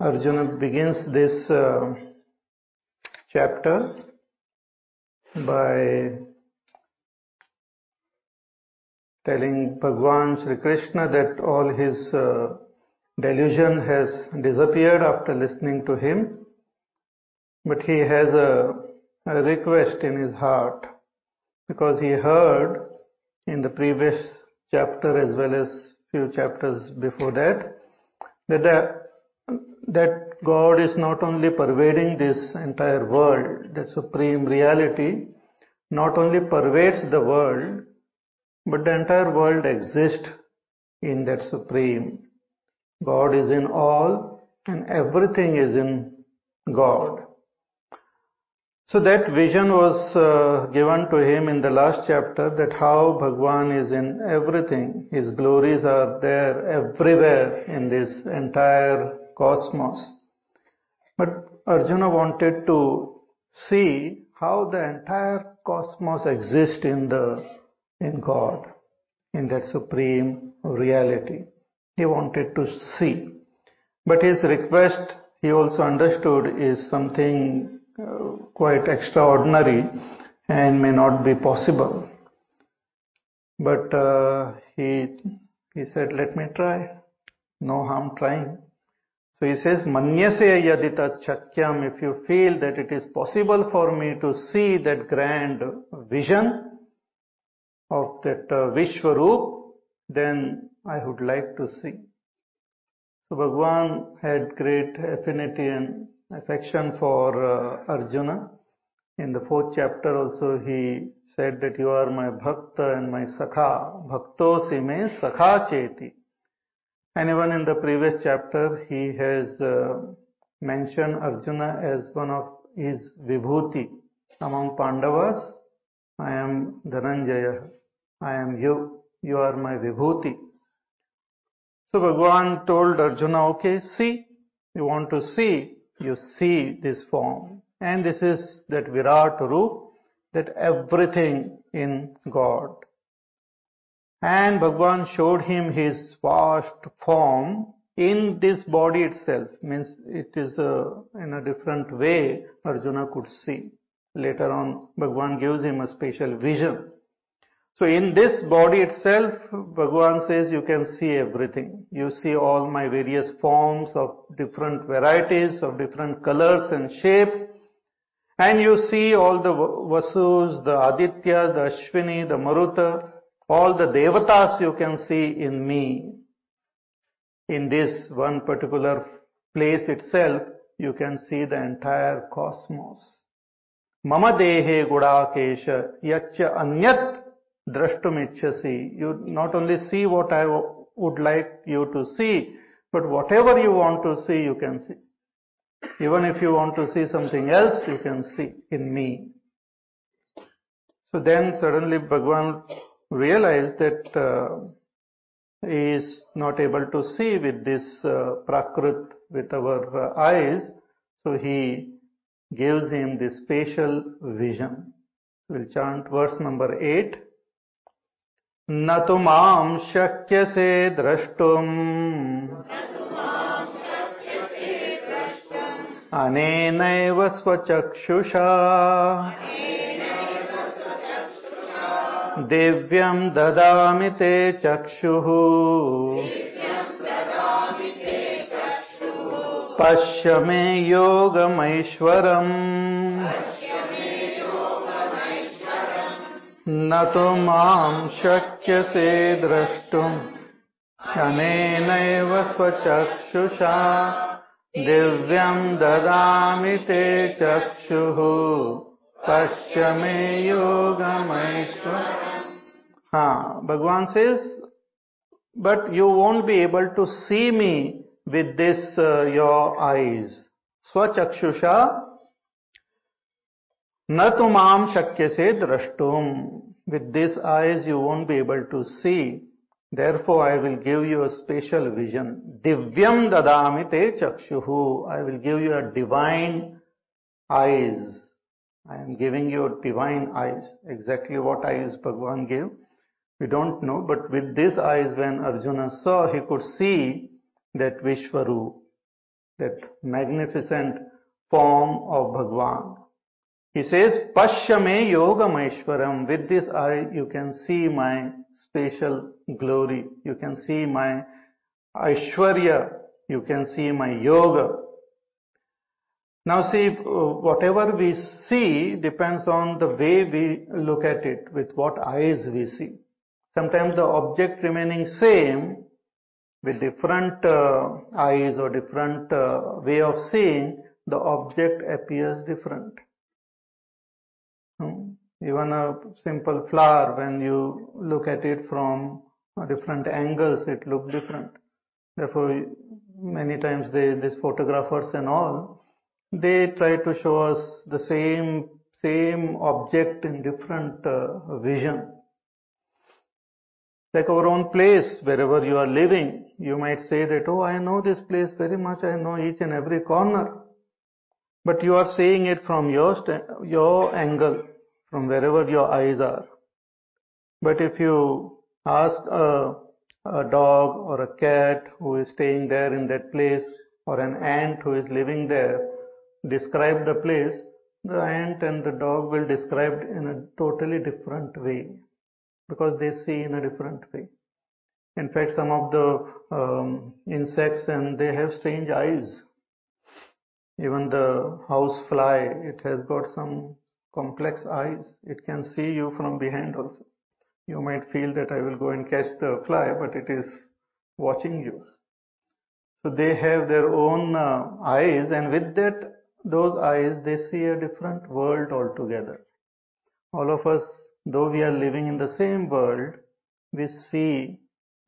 Arjuna begins this uh, chapter by telling Bhagwan Sri Krishna that all his uh, delusion has disappeared after listening to him, but he has a request in his heart because he heard in the previous chapter as well as few chapters before that that that God is not only pervading this entire world, that supreme reality not only pervades the world, but the entire world exists in that supreme. God is in all and everything is in God. So that vision was uh, given to him in the last chapter that how Bhagwan is in everything. His glories are there everywhere in this entire cosmos. But Arjuna wanted to see how the entire cosmos exists in the in God, in that supreme reality. He wanted to see. But his request, he also understood, is something uh, quite extraordinary and may not be possible. But uh, he he said, "Let me try. No harm trying." So he says, Manyase yadita chakyam, if you feel that it is possible for me to see that grand vision of that uh, Vishwaroop, then I would like to see. So Bhagwan had great affinity and affection for uh, Arjuna. In the fourth chapter also he said that you are my bhakta and my sakha. Bhaktosi me sakha cheti. And even in the previous chapter, he has uh, mentioned Arjuna as one of his vibhuti. Among Pandavas, I am Dhananjaya. I am you. You are my vibhuti. So Bhagwan told Arjuna, okay, see, you want to see, you see this form. And this is that Virat Roop, that everything in God. And Bhagwan showed him his vast form in this body itself. Means it is a, in a different way Arjuna could see. Later on, Bhagwan gives him a special vision. So in this body itself, Bhagwan says you can see everything. You see all my various forms of different varieties, of different colors and shape. And you see all the Vasus, the Aditya, the Ashwini, the Maruta, all the devatas you can see in me. In this one particular place itself, you can see the entire cosmos. Mama dehe gudakesha anyat drashtumichasi. You not only see what I would like you to see, but whatever you want to see, you can see. Even if you want to see something else, you can see in me. So then suddenly Bhagwan realized that uh, he is not able to see with this uh, prakrit with our uh, eyes, so he gives him this spatial vision. We'll chant verse number 8. न तु माँ शक्यसे द्रष्टुम्। अनेनैव स्वचक्षुषा। दिव्यम् ददामि ते चक्षुः। पश्य मे योगमैश्वरम्। न तो माँ शक्यसे द्रष्टुम शनेनैव स्वचक्षुषा। दिव्यं ददा ते चक्षु, पश्य मे हाँ भगवान से but you won't be able to see me with this your eyes स्वचक्षुषा Na shakyase drashtum. With these eyes you won't be able to see. Therefore I will give you a special vision. Divyam dadami te chakshuhu. I will give you a divine eyes. I am giving you divine eyes. Exactly what eyes Bhagavan gave, we don't know. But with these eyes, when Arjuna saw, he could see that Vishwaru, that magnificent form of Bhagwan. He says, Pashyame Yogam Aishwaram. With this eye, you can see my spatial glory. You can see my Aishwarya. You can see my Yoga. Now see, whatever we see depends on the way we look at it, with what eyes we see. Sometimes the object remaining same, with different uh, eyes or different uh, way of seeing, the object appears different. Even a simple flower, when you look at it from different angles, it looks different. Therefore, many times they, these photographers and all, they try to show us the same same object in different uh, vision. Like our own place, wherever you are living, you might say that, oh, I know this place very much, I know each and every corner. But you are seeing it from your, your angle, from wherever your eyes are. But if you ask a, a dog or a cat who is staying there in that place, or an ant who is living there, describe the place, the ant and the dog will describe it in a totally different way because they see in a different way. In fact, some of the um, insects and they have strange eyes. Even the house fly, it has got some complex eyes. It can see you from behind also. You might feel that I will go and catch the fly, but it is watching you. So they have their own uh, eyes and with that, those eyes, they see a different world altogether. All of us, though we are living in the same world, we see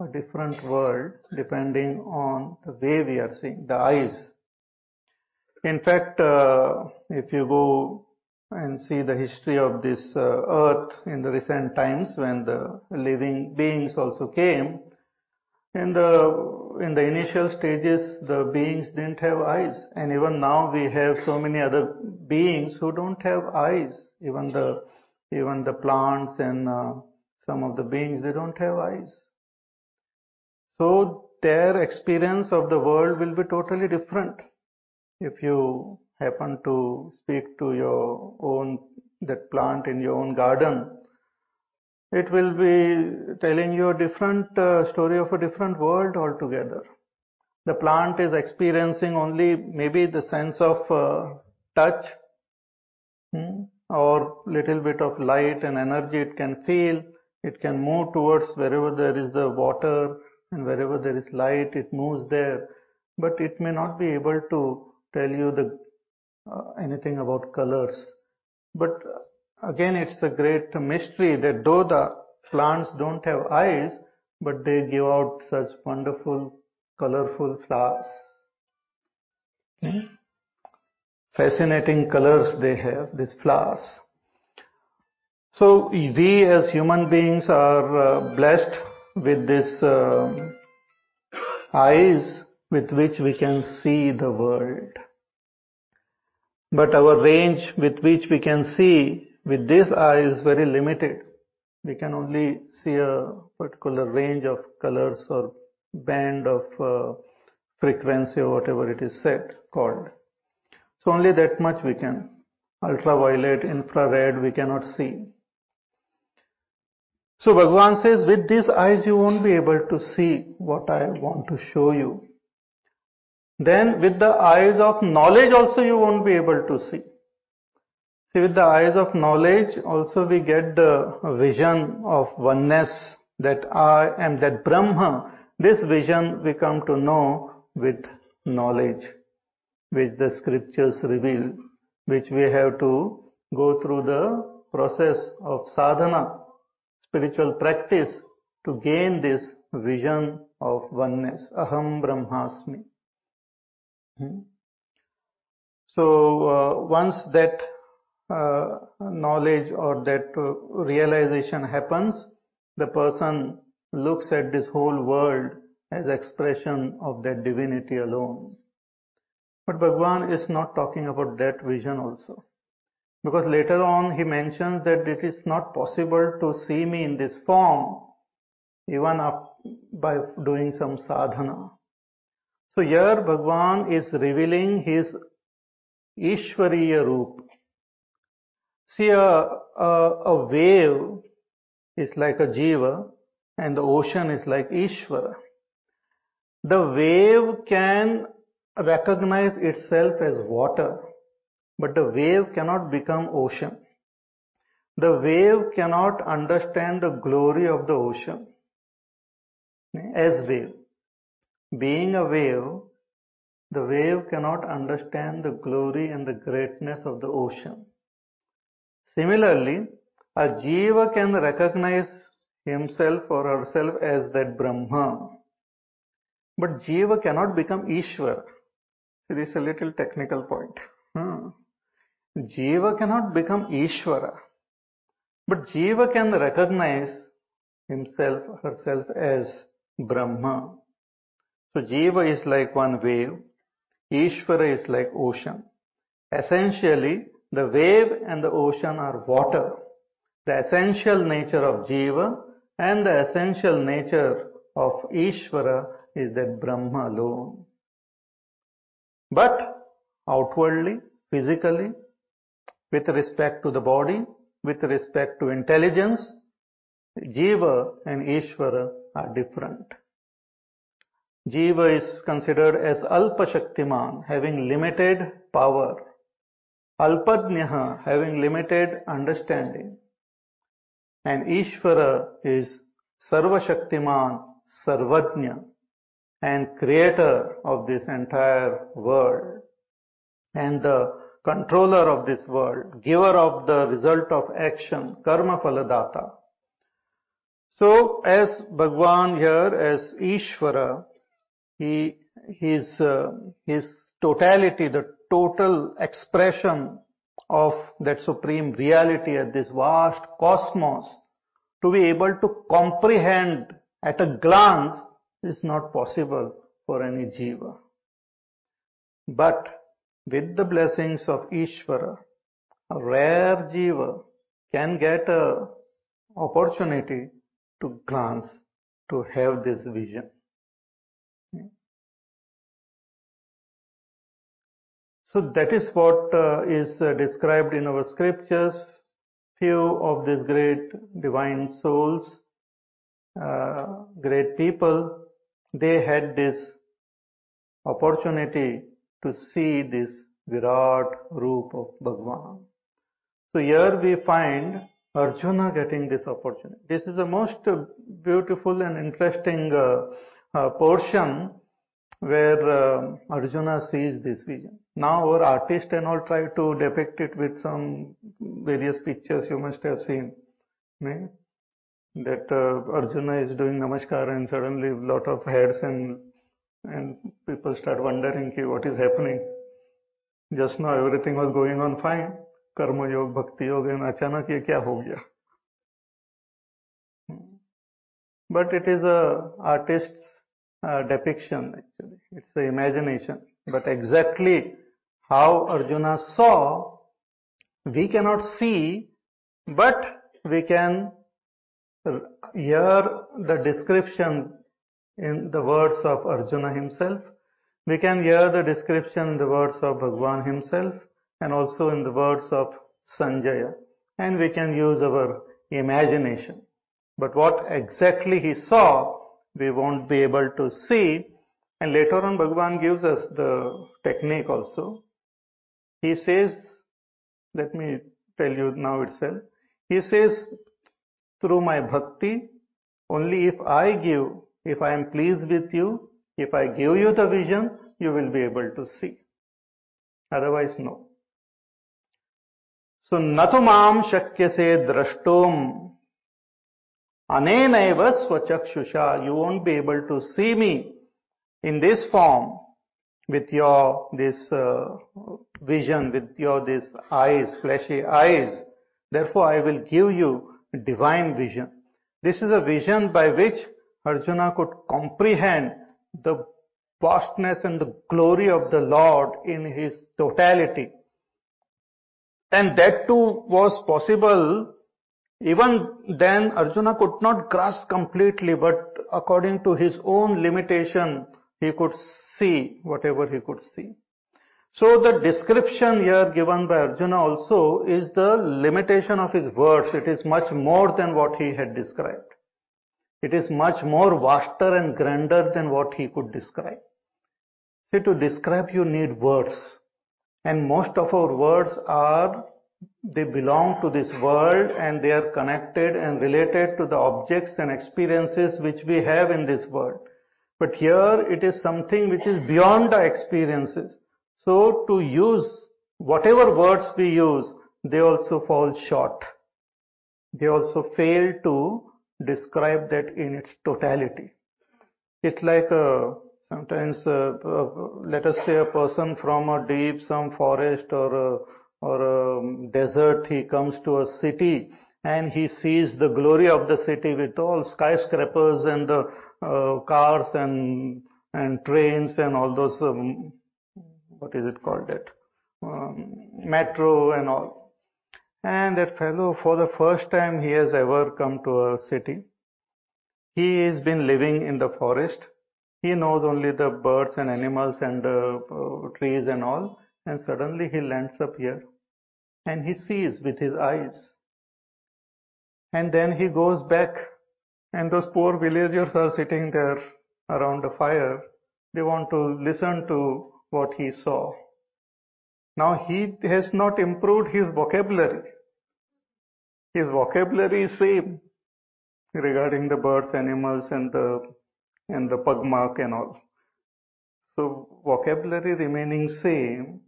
a different world depending on the way we are seeing, the eyes. In fact, uh, if you go and see the history of this uh, earth in the recent times when the living beings also came, in the in the initial stages the beings didn't have eyes and even now we have so many other beings who don't have eyes. Even the even the plants and uh, some of the beings they don't have eyes. So their experience of the world will be totally different. If you happen to speak to your own that plant in your own garden it will be telling you a different uh, story of a different world altogether. The plant is experiencing only maybe the sense of uh, touch hmm, or little bit of light and energy it can feel. It can move towards wherever there is the water and wherever there is light, it moves there. But it may not be able to tell you the anything about colors. But Again, it's a great mystery that though the plants don't have eyes, but they give out such wonderful, colorful flowers. Hmm? Fascinating colors they have, these flowers. So we as human beings are uh, blessed with these uh, eyes with which we can see the world. But our range with which we can see with this eye is very limited. We can only see a particular range of colors or band of uh, frequency or whatever it is said called. So only that much we can. Ultraviolet, infrared we cannot see. So Bhagavan says with these eyes you won't be able to see what I want to show you. Then with the eyes of knowledge also you won't be able to see. See, with the eyes of knowledge, also we get the vision of oneness that I am that Brahma. This vision we come to know with knowledge, which the scriptures reveal, which we have to go through the process of sadhana, spiritual practice to gain this vision of oneness. Aham Brahmasmi. Hmm? So uh, once that uh, knowledge or that uh, realization happens, the person looks at this whole world as expression of that divinity alone. But Bhagwan is not talking about that vision also. Because later on he mentions that it is not possible to see me in this form even by doing some sadhana. So here Bhagwan is revealing his Ishwariya Roop. See, a, a, a wave is like a jiva and the ocean is like Ishvara. The wave can recognize itself as water, but the wave cannot become ocean. The wave cannot understand the glory of the ocean as wave. Being a wave, the wave cannot understand the glory and the greatness of the ocean. Similarly, a jiva can recognize himself or herself as that Brahma. But jiva cannot become Ishwar. See, this is a little technical point. Hmm. Jiva cannot become Ishvara. But jiva can recognize himself, herself as Brahma. So jiva is like one wave, Ishvara is like ocean. Essentially, the wave and the ocean are water. The essential nature of jiva and the essential nature of Ishvara is that Brahma alone. But outwardly, physically, with respect to the body, with respect to intelligence, Jiva and Ishvara are different. Jiva is considered as Alpa Shaktiman, having limited power. Alpadnyaha, having limited understanding. And Ishvara is Sarva Shaktiman, Sarvajna, and creator of this entire world. And the controller of this world, giver of the result of action, karma phaladata. So as Bhagwan here, as Ishvara, he, his, uh, his totality, the total expression of that supreme reality at this vast cosmos, to be able to comprehend at a glance is not possible for any jiva. But with the blessings of Ishvara, a rare jiva can get a opportunity to glance, to have this vision. So that is what uh, is uh, described in our scriptures. Few of these great divine souls, uh, great people, they had this opportunity to see this Virat Roop of Bhagwan. So here we find Arjuna getting this opportunity. This is the most beautiful and interesting uh, uh, portion where uh, Arjuna sees this vision. Now our artists and all try to depict it with some various pictures you must have seen. Right? That uh, Arjuna is doing namaskar and suddenly lot of heads and and people start wondering ki what is happening. Just now everything was going on fine. Karma yoga, bhakti yoga and achanak ye kya ho gaya? But it is a artist's uh, depiction actually. It's the imagination. But exactly how Arjuna saw, we cannot see, but we can hear the description in the words of Arjuna himself. We can hear the description in the words of Bhagwan himself and also in the words of Sanjaya. And we can use our imagination. But what exactly he saw, we won't be able to see. And later on Bhagwan gives us the technique also. He says, let me tell you now itself. He says, through my bhakti, only if I give, if I am pleased with you, if I give you the vision, you will be able to see. Otherwise, no. So, natu mam shakyase drashtum anenaiva swachakshusha. You won't be able to see me in this form with your this uh, vision, with your this eyes, fleshy eyes. Therefore, I will give you divine vision. This is a vision by which Arjuna could comprehend the vastness and the glory of the Lord in his totality. And that too was possible Even then Arjuna could not grasp completely, but according to his own limitation, he could see whatever he could see. So the description here given by Arjuna also is the limitation of his words. It is much more than what he had described. It is much more vaster and grander than what he could describe. See, to describe you need words. And most of our words are, they belong to this world and they are connected and related to the objects and experiences which we have in this world. But here it is something which is beyond the experiences. So to use whatever words we use, they also fall short. They also fail to describe that in its totality. It's like a, sometimes uh, uh, let us say a person from a deep some forest or a, or a desert he comes to a city and he sees the glory of the city with all skyscrapers and the cars and and trains and all those um, what is it called that? Um, metro and all. And that fellow for the first time he has ever come to a city he has been living in the forest. He knows only the birds and animals and uh, uh, trees and all. And suddenly he lands up here and he sees with his eyes. And then he goes back and those poor villagers are sitting there around a fire they want to listen to what he saw. Now he has not improved his vocabulary. His vocabulary is same regarding the birds, animals and the and the pugmark and all. So vocabulary remaining same,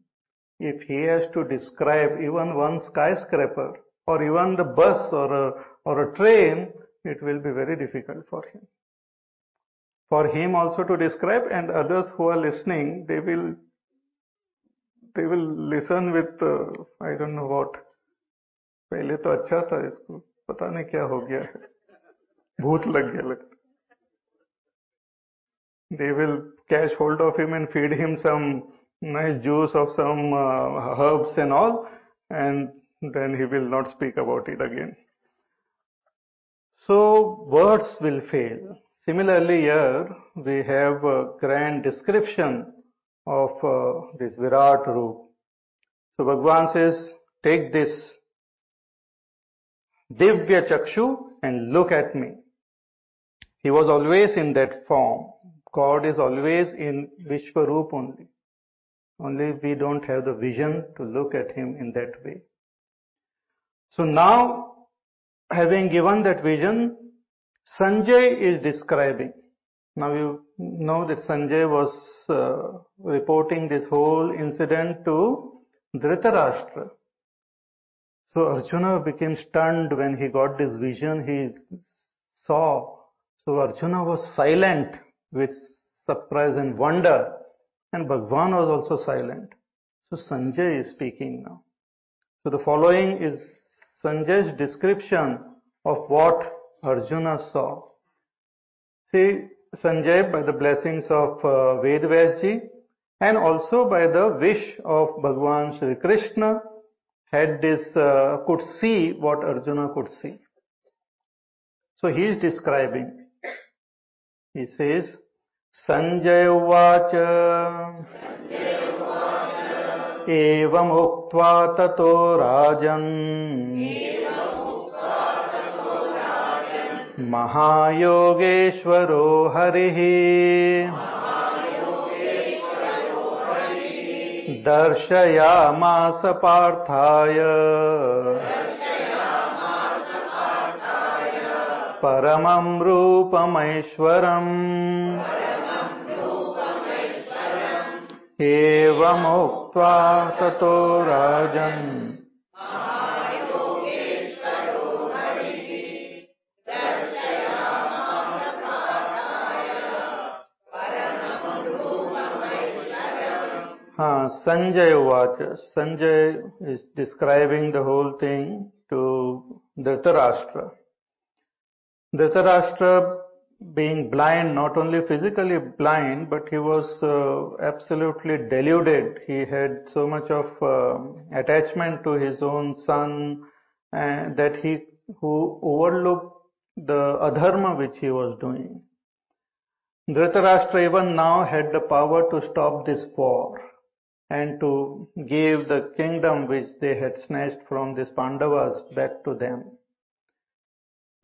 if he has to describe even one skyscraper or even the bus or a, or a train, it will be very difficult for him for him also to describe and others who are listening they will they will listen with uh, I don't know what पहले तो अच्छा था इसको पता नहीं क्या हो गया है भूत लग गया लगता they will catch hold of him and feed him some nice juice of some uh, herbs and all and then he will not speak about it again so words will fail Similarly here we have a grand description of uh, this Virat Roop. So Bhagwan says, take this Divya Chakshu and look at me. He was always in that form. God is always in Vishwaroop only. Only we don't have the vision to look at him in that way. So now, having given that vision, Sanjay is describing. Now you know that Sanjay was uh, reporting this whole incident to Dhritarashtra. So Arjuna became stunned when he got this vision he saw. So Arjuna was silent with surprise and wonder and Bhagwan was also silent. So Sanjay is speaking now. So the following is Sanjay's description of what Arjuna saw. See, Sanjay, by the blessings of uh, Vedvyasji and also by the wish of Bhagwan Shri Krishna, had this, uh, could see what Arjuna could see. So he is describing. He says, Sanjay Uvacha एवमुक्त्वा ततो राजन्। महायोगेश्वरो हरिः। दर्शयामास पार्थाय। परमं रूपमैश्वरम् कृत्वा ततो राजन्। हाँ Sanjay watch. Sanjay is describing the whole thing to Dhritarashtra. Dhritarashtra being blind, not only physically blind, but he was uh, absolutely deluded. He had so much of uh, attachment to his own son and that he who overlooked the adharma which he was doing. Dhritarashtra even now had the power to stop this war and to give the kingdom which they had snatched from these Pandavas back to them.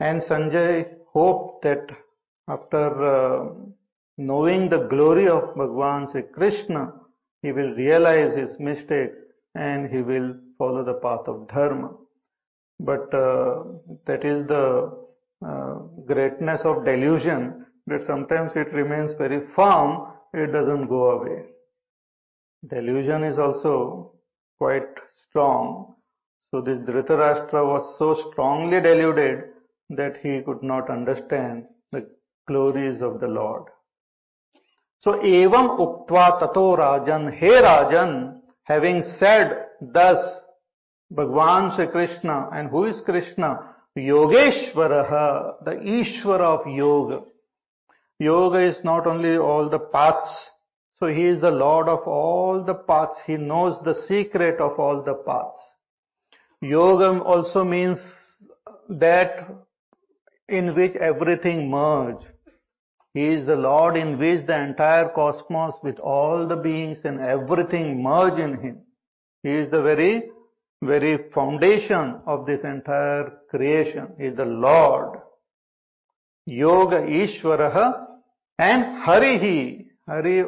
And Sanjay hoped that after uh, knowing the glory of Bhagwan Sri Krishna, he will realize his mistake and he will follow the path of dharma. But uh, that is the uh, greatness of delusion that sometimes it remains very firm, it doesn't go away. Delusion is also quite strong. So this Dhritarashtra was so strongly deluded that he could not understand glories of the Lord. So evam uktva tato rajan, he rajan, having said thus, Bhagwan Sri Krishna, and who is Krishna? Yogeshwaraha, the Ishvara of Yoga. Yoga is not only all the paths, so he is the Lord of all the paths. He knows the secret of all the paths. Yoga also means that in which everything merge. He is the Lord in which the entire cosmos with all the beings and everything merge in Him. He is the very, very foundation of this entire creation. He is the Lord. Yoga Ishvaraha and Harihi. Hari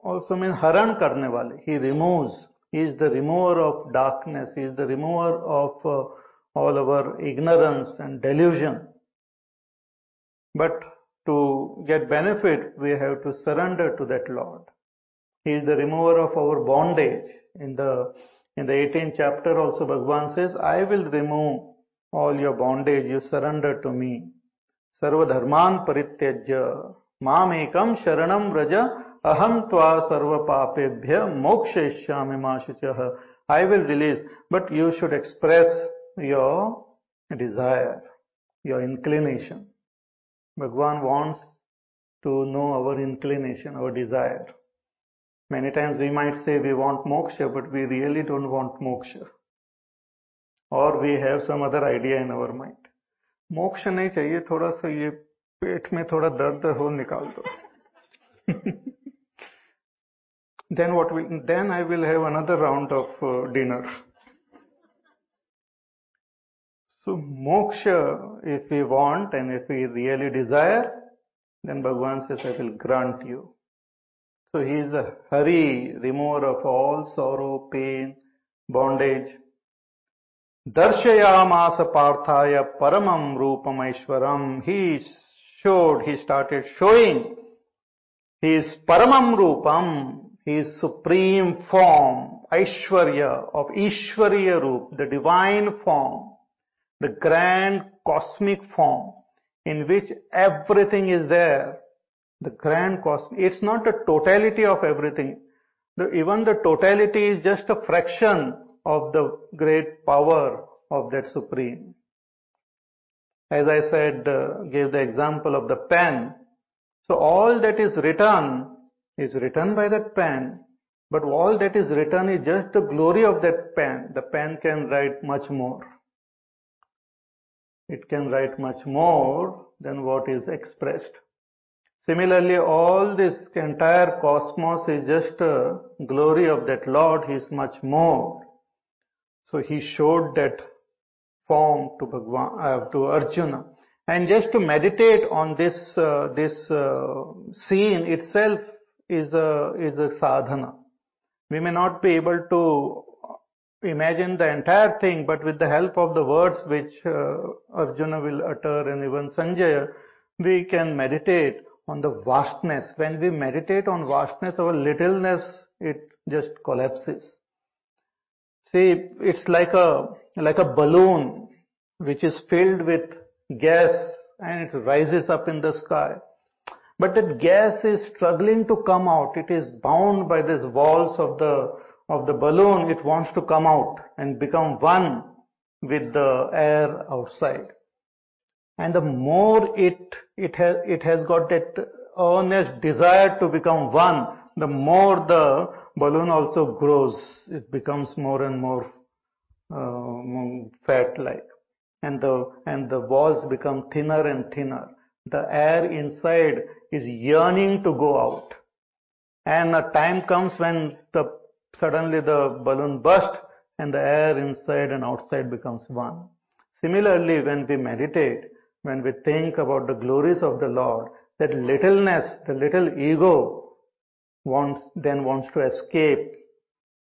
also means Haran karne. He removes. He is the remover of darkness. He is the remover of uh, all our ignorance and delusion. But to get benefit, we have to surrender to that Lord. He is the remover of our bondage. In the in the 18th chapter also Bhagavan says, I will remove all your bondage, you surrender to me. Sarva dharman parityajya mam ekam sharanam vraja aham tva sarva papebhya mokshayishyami mashuchah. I will release, but you should express your desire, your inclination. Bhagwan wants to know our inclination, our desire. Many times we might say we want moksha, but we really don't want moksha. और we have some other idea in our mind मोक्ष नहीं चाहिए थोड़ा सा ये पेट में थोड़ा दर्द हो निकाल दो then what will then i will have another round of uh, dinner so moksha if we want and if we really desire then bhagwan says i will grant you. So he is the hari remover of all sorrow pain bondage. Darshayamasa Parthaya Paramam Rupam He showed, he started showing his Paramam Rupam, his supreme form, Aishwarya of Ishwariya Roop, the divine form, the grand cosmic form in which everything is there. The grand cosmic, it's not the totality of everything. The, even the totality is just a fraction of the great power of that Supreme. As I said, uh, gave the example of the pen. So all that is written is written by that pen, but all that is written is just the glory of that pen. The pen can write much more. It can write much more than what is expressed. Similarly, all this entire cosmos is just a glory of that Lord. He is much more. So he showed that form to Bhagwan, uh, to Arjuna. And just to meditate on this, uh, this uh, scene itself is a, is a sadhana. We may not be able to imagine the entire thing, but with the help of the words which uh, Arjuna will utter and even Sanjaya, we can meditate on the vastness. When we meditate on vastness, our littleness, it just collapses. See, it's like a, like a balloon which is filled with gas and it rises up in the sky. But that gas is struggling to come out. It is bound by these walls of the, of the balloon. It wants to come out and become one with the air outside. And the more it, it has, it has got that earnest desire to become one, the more the balloon also grows. It becomes more and more uh, fat like. and the, and the walls become thinner and thinner. The air inside is yearning to go out. And a time comes when the, suddenly the balloon bursts and the air inside and outside becomes one. Similarly, when we meditate, when we think about the glories of the Lord, that littleness, the little ego wants, then wants to escape,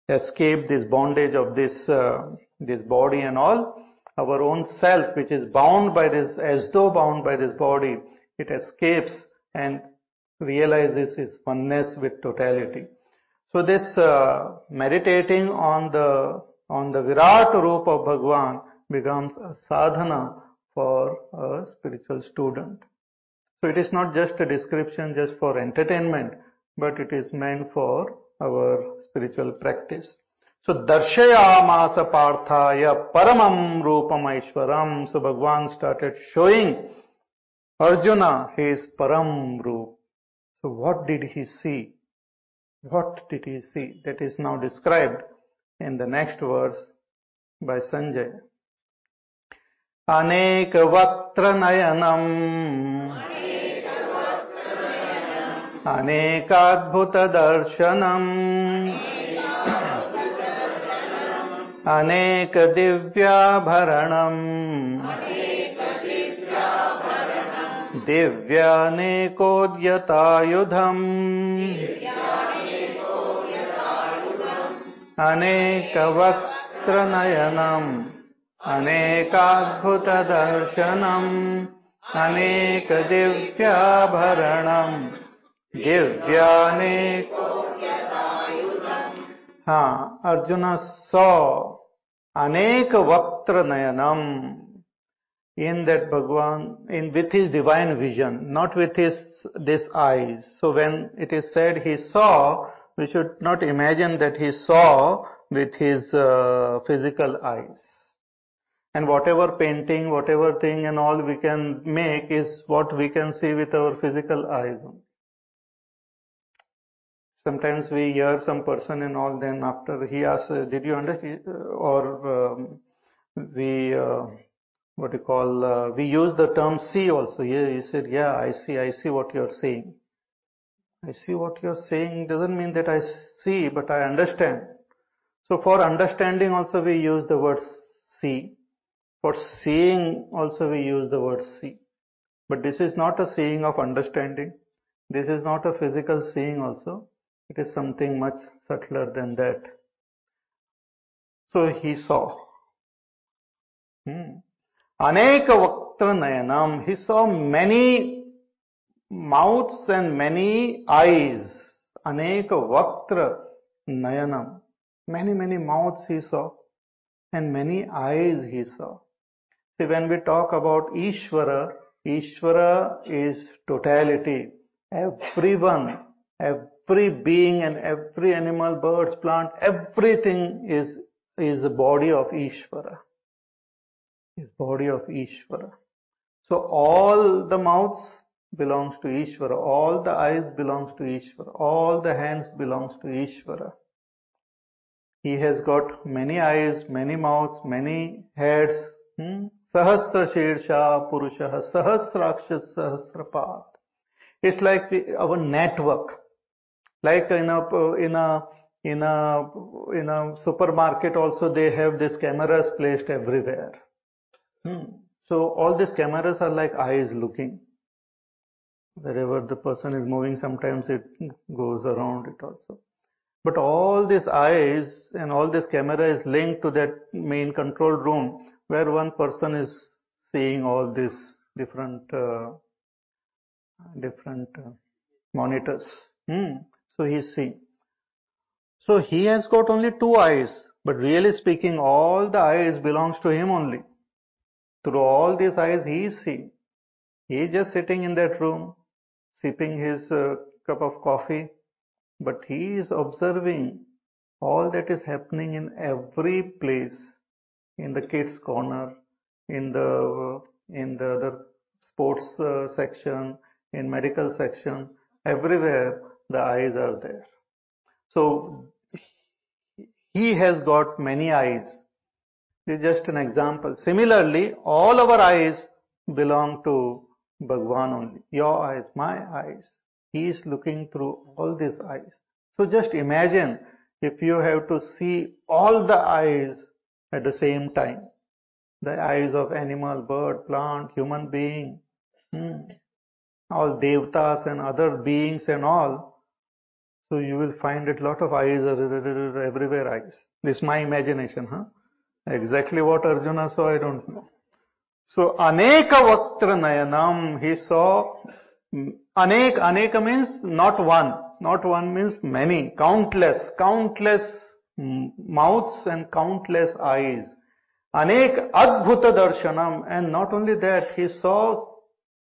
escape this bondage of this, uh, this body and all. Our own self, which is bound by this, as though bound by this body, it escapes and realizes its oneness with totality. So this uh, meditating on the on the Virat Roop of Bhagwan becomes a sadhana for a spiritual student. So it is not just a description just for entertainment, but it is meant for our spiritual practice. So darshayamasa parthaya paramam rupam. So Bhagwan started showing Arjuna his param roop. So what did he see? What did he see? That is now described in the next verse by Sanjay. अनेकवक्त्रनयनम् अनेकाद्भुतदर्शनम् अनेकदिव्याभरणम् दिव्यानेकोद्यतायुधम् अनेक वक्त्र नयनम अनेकाभुत दर्शनम अनेक दिव्याभरण दिव्याने हाँ अर्जुन स अनेक वक्त्र नयनम in that Bhagwan in with his divine vision not with his this eyes so when it is said he saw we should not imagine that he saw with his uh, physical eyes. And whatever painting, whatever thing and all we can make is what we can see with our physical eyes. Sometimes we hear some person and all, then after he asks, did you understand? Or um, we, uh, what you call, uh, we use the term see also. Yeah, he said, yeah, I see, I see what you're saying. I see what you're saying doesn't mean that I see, but I understand. So for understanding also we use the word see. For seeing also we use the word see. But this is not a seeing of understanding. This is not a physical seeing also. It is something much subtler than that. So he saw. Hmm. Aneka Nayanam. He saw many mouths and many eyes. Aneka Vaktra Nayanam. Many, many mouths he saw and many eyes he saw. See, when we talk about Ishvara, Ishvara is totality. Everyone, every being and every animal, birds, plant, everything is, is the body of Ishvara. Is body of Ishvara. So all the mouths belongs to Ishvara. All the eyes belongs to Ishvara. All the hands belongs to Ishvara. He has got many eyes, many mouths, many heads. Hmm? Sahasra Shirsha Purusha Sahasraksha Sahasrapat. It's like our network. Like in a, in a, in a, in a supermarket also they have these cameras placed everywhere. Hmm. So all these cameras are like eyes looking. Wherever the person is moving, sometimes it goes around it also. But all these eyes and all this camera is linked to that main control room where one person is seeing all these different uh, different uh, monitors. Hmm. So he's seeing. So he has got only two eyes, but really speaking, all the eyes belongs to him only. Through all these eyes, he is seeing. He is just sitting in that room, sipping his uh, cup of coffee, but he is observing all that is happening in every place, in the kids corner, in the in the other sports uh, section, in medical section, everywhere the eyes are there. So he has got many eyes, This is just an example. Similarly, all our eyes belong to Bhagwan only. Your eyes, my eyes. He is looking through all these eyes. So just imagine if you have to see all the eyes at the same time. The eyes of animal, bird, plant, human being, hmm, all devtas and other beings and all. So you will find a lot of eyes are everywhere eyes. This is my imagination, huh? Exactly what Arjuna saw, I don't know. So Aneka Vaktra Nayanam, he saw mm, Anek, Aneka means not one. Not one means many, countless, countless mm, mouths and countless eyes. Anek Adbhuta Darshanam, and not only that, he saw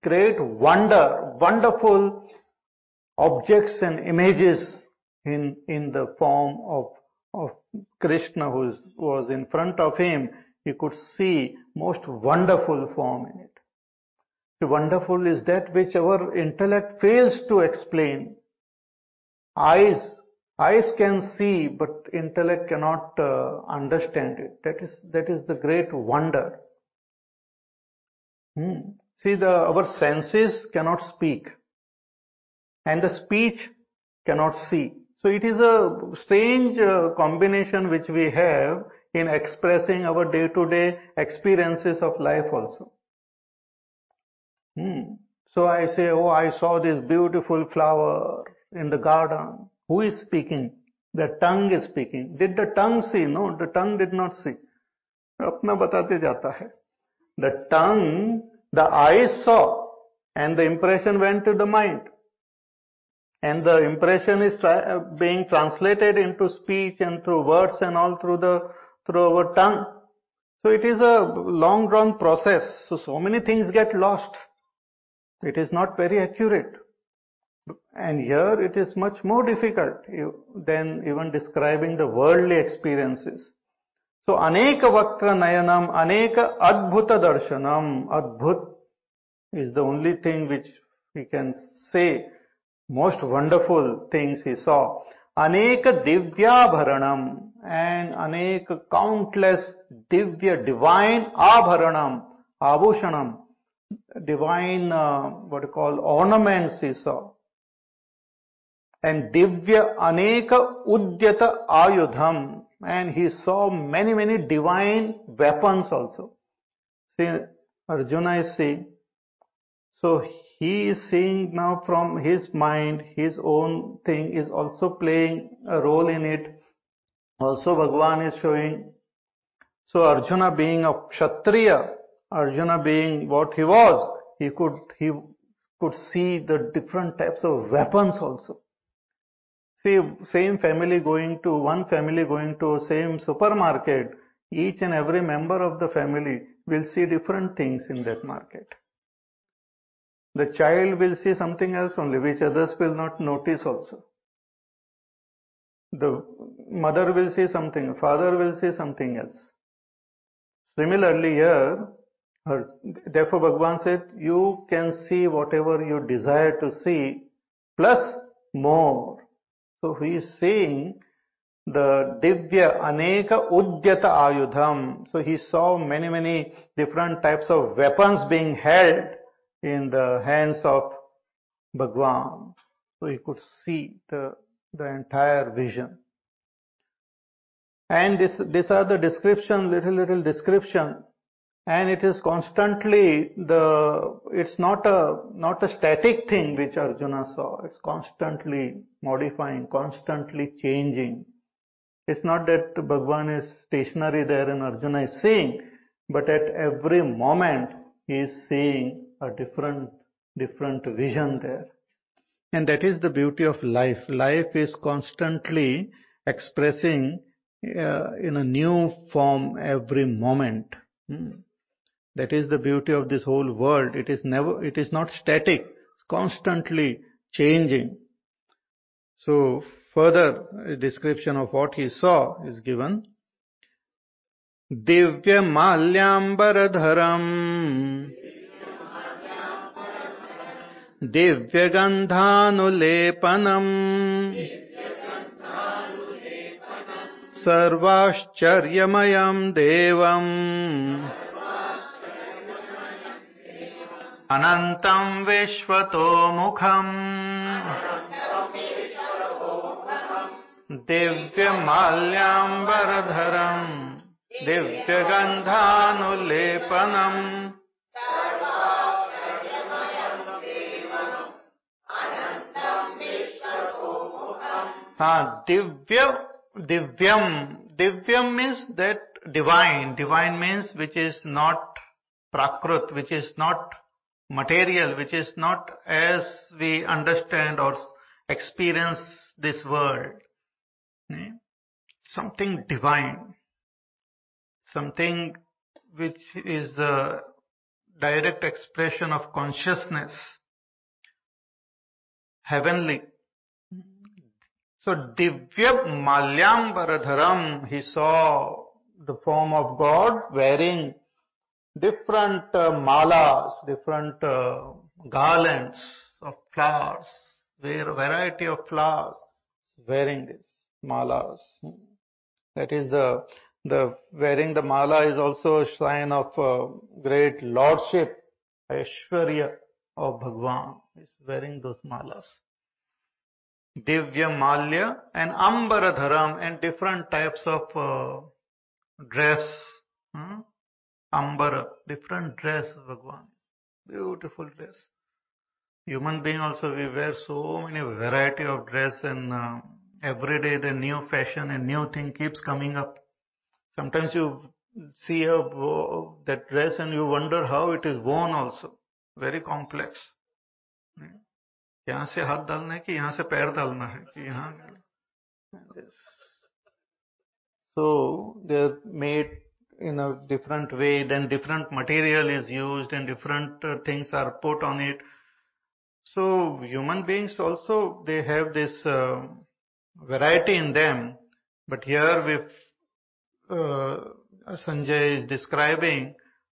great wonder, wonderful objects and images in, in the form of, of Krishna who was in front of him. He could see most wonderful form in it. The wonderful is that which our intellect fails to explain. Eyes, eyes can see, but intellect cannot uh, understand it. That is, that is the great wonder. Hmm. See, the, our senses cannot speak, and the speech cannot see. So it is a strange uh, combination which we have in expressing our day-to-day experiences of life also. Hmm. So I say, oh, I saw this beautiful flower in the garden. Who is speaking? The tongue is speaking. Did the tongue see? No, the tongue did not see. अपना बताते जाता है. The tongue, the eyes saw, and the impression went to the mind. And the impression is tra being translated into speech and through words and all through the through our tongue. So it is a long drawn process. So so many things get lost. It is not very accurate. And here it is much more difficult than even describing the worldly experiences. So Aneka Vaktra Nayanam, Aneka Adbhuta Darshanam, Adbhut is the only thing which we can say most wonderful things he saw. Aneka Divya Bharanam and Aneka countless Divya divine Abharanam, Abhushanam, divine uh, what you call ornaments he saw. And divya aneka udyata ayudham. And he saw many many divine weapons also. See arjuna is seeing. So he is seeing now from his mind his own thing is also playing a role in it also bhagwan is showing so arjuna being a kshatriya Arjuna being what he was, he could, he could see the different types of weapons also. See, same family going to, one family going to same supermarket, each and every member of the family will see different things in that market. The child will see something else only, which others will not notice also. The mother will see something, father will see something else. Similarly here, Therefore, Bhagwan said, you can see whatever you desire to see, plus more. So he is saying the Divya Aneka Udyata Ayudham. So he saw many, many different types of weapons being held in the hands of Bhagwan. So he could see the, the entire vision. And this, these are the description, little, little description. And it is constantly the it's not a not a static thing which arjuna saw. It's constantly modifying constantly changing. It's not that bhagwan is stationary there and arjuna is seeing but at every moment he is seeing a different different vision there. And that is the beauty of life. Life is constantly expressing in a new form every moment hmm. That is the beauty of this whole world. It is never, it is not static, constantly changing. So further description of what he saw is given. Divya माल्याम्बरधरम् दिव्यगन्धानुलेपनम् सर्वाश्चर्यमयम् देवम्। अनन्तम् विश्वतोमुखम् दिव्यमाल्याम्बरधरम्। दिव्यगन्धानुलेपनम्। हाँ, divya, divyam. Divyam means that divine. Divine means which is not prakrut, which is not material, which is not as we understand or experience this world. Something divine. Something which is the direct expression of consciousness. Heavenly. So Divya Malyambaradharam, he saw the form of God wearing different uh, malas, different uh, garlands of flowers, where variety of flowers, wearing these malas. That is the the wearing the mala is also a sign of uh, great lordship, Aishwarya of Bhagwan. Is wearing those malas. Divya Malya and Ambaradharam and different types of uh, dress. Hmm? Ambara, different dress Bhagwan. Beautiful dress. Human being also we wear so many variety of dress and uh, every day the new fashion and new thing keeps coming up. Sometimes you see a, that dress and you wonder how it is worn also. Very complex. Hmm? यहाँ से हाथ डालना है कि यहाँ से पैर डालना है कि यहाँ so they're made in a different way then different material is used and different uh, things are put on it so human beings also they have this uh, variety in them but here with uh, Sanjay is describing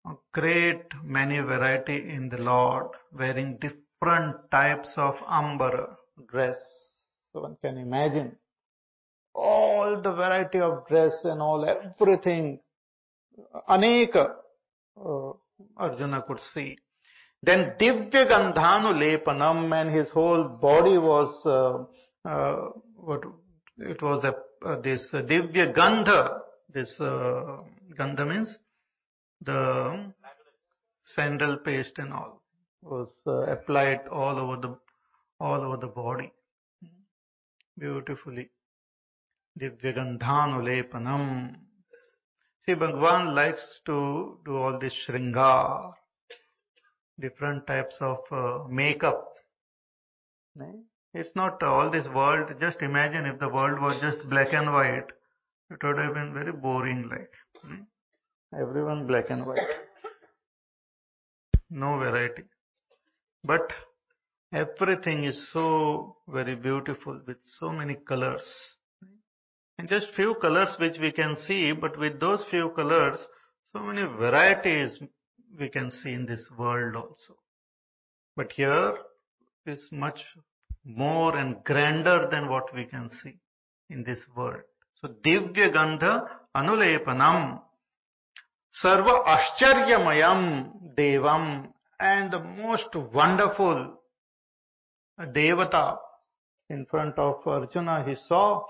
a great many variety in the Lord wearing different different types of amber dress. So one can imagine all the variety of dress and all everything. Aneka uh, Arjuna could see. Then Divya Gandhanu Lepanam and his whole body was uh, uh, what it was a uh, this Divya Gandha. This uh, Gandha means the sandal paste and all was uh, applied all over the all over the body. Beautifully. Divyagandhanulepanam see bhagwan likes to do all this shringar different types of uh, makeup. It's not all this world. Just imagine if the world was just black and white it would have been very boring like everyone black and white. No variety but everything is so very beautiful with so many colors. And just few colors which we can see, but with those few colors, so many varieties we can see in this world also. But here is much more and grander than what we can see in this world. So Divya Gandha Anulepanam Sarva Ashcharyamayam Devam and the most wonderful Devata in front of Arjuna, he saw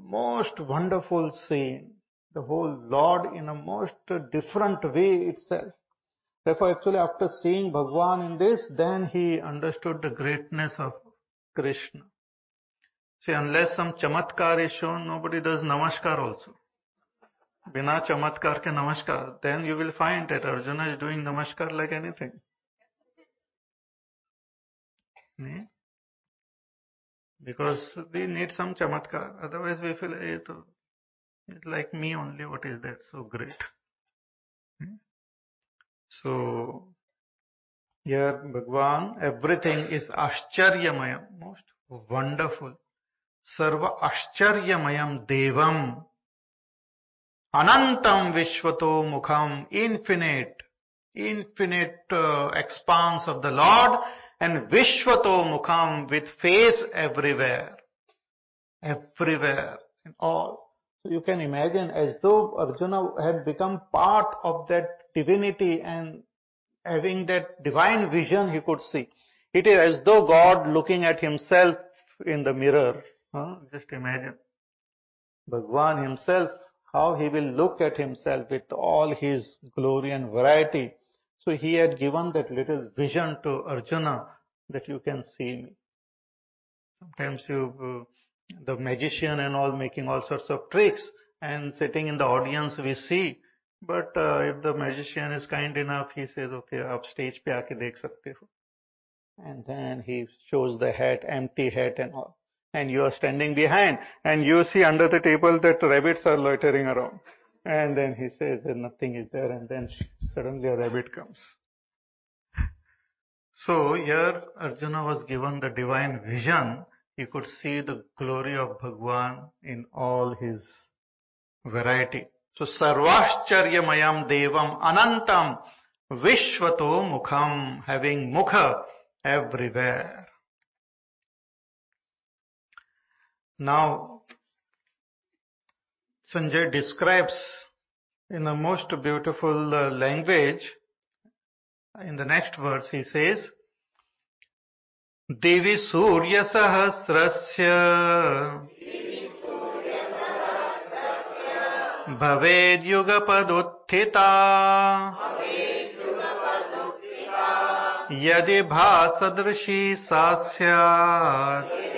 most wonderful scene, the whole Lord in a most different way itself. Therefore, actually, after seeing Bhagwan in this, then he understood the greatness of Krishna. See, unless some chamatkar is shown, nobody does namaskar also. Bina chamatkar ke namaskar, then you will find that Arjuna is doing namaskar like anything. नहीं? Because they need some chamatkar otherwise we feel a तो like me only what is that so great so Bhagwan everything is आश्चर्यमय most wonderful सर्व आश्चर्यमय देवम अनंतम विश्वतो मुखम infinite infinite expanse of the lord and Vishwato Mukham with face everywhere. Everywhere. In all. So you can imagine as though Arjuna had become part of that divinity and having that divine vision he could see. It is as though God looking at himself in the mirror. Huh? Just imagine. Bhagwan himself, how he will look at himself with all his glory and variety. So he had given that little vision to Arjuna that you can see me. Sometimes you, uh, the magician and all making all sorts of tricks and sitting in the audience we see. But uh, if the magician is kind enough, he says, okay, up stage pe aake dekh sakte ho. And then he shows the hat, empty hat and all. And you are standing behind and you see under the table that rabbits are loitering around. And then he says that nothing is there and then suddenly a rabbit comes. So here Arjuna was given the divine vision. He could see the glory of Bhagwan in all his variety. So sarvascharyamayam devam anantam vishvato mukham having mukha everywhere. Now Sanjay describes in a most beautiful uh, language in the next verse he says देवी सूर्यसहस्रस्य भवेद्युगपदुत्थिता यदि भासदृशी सा स्यात्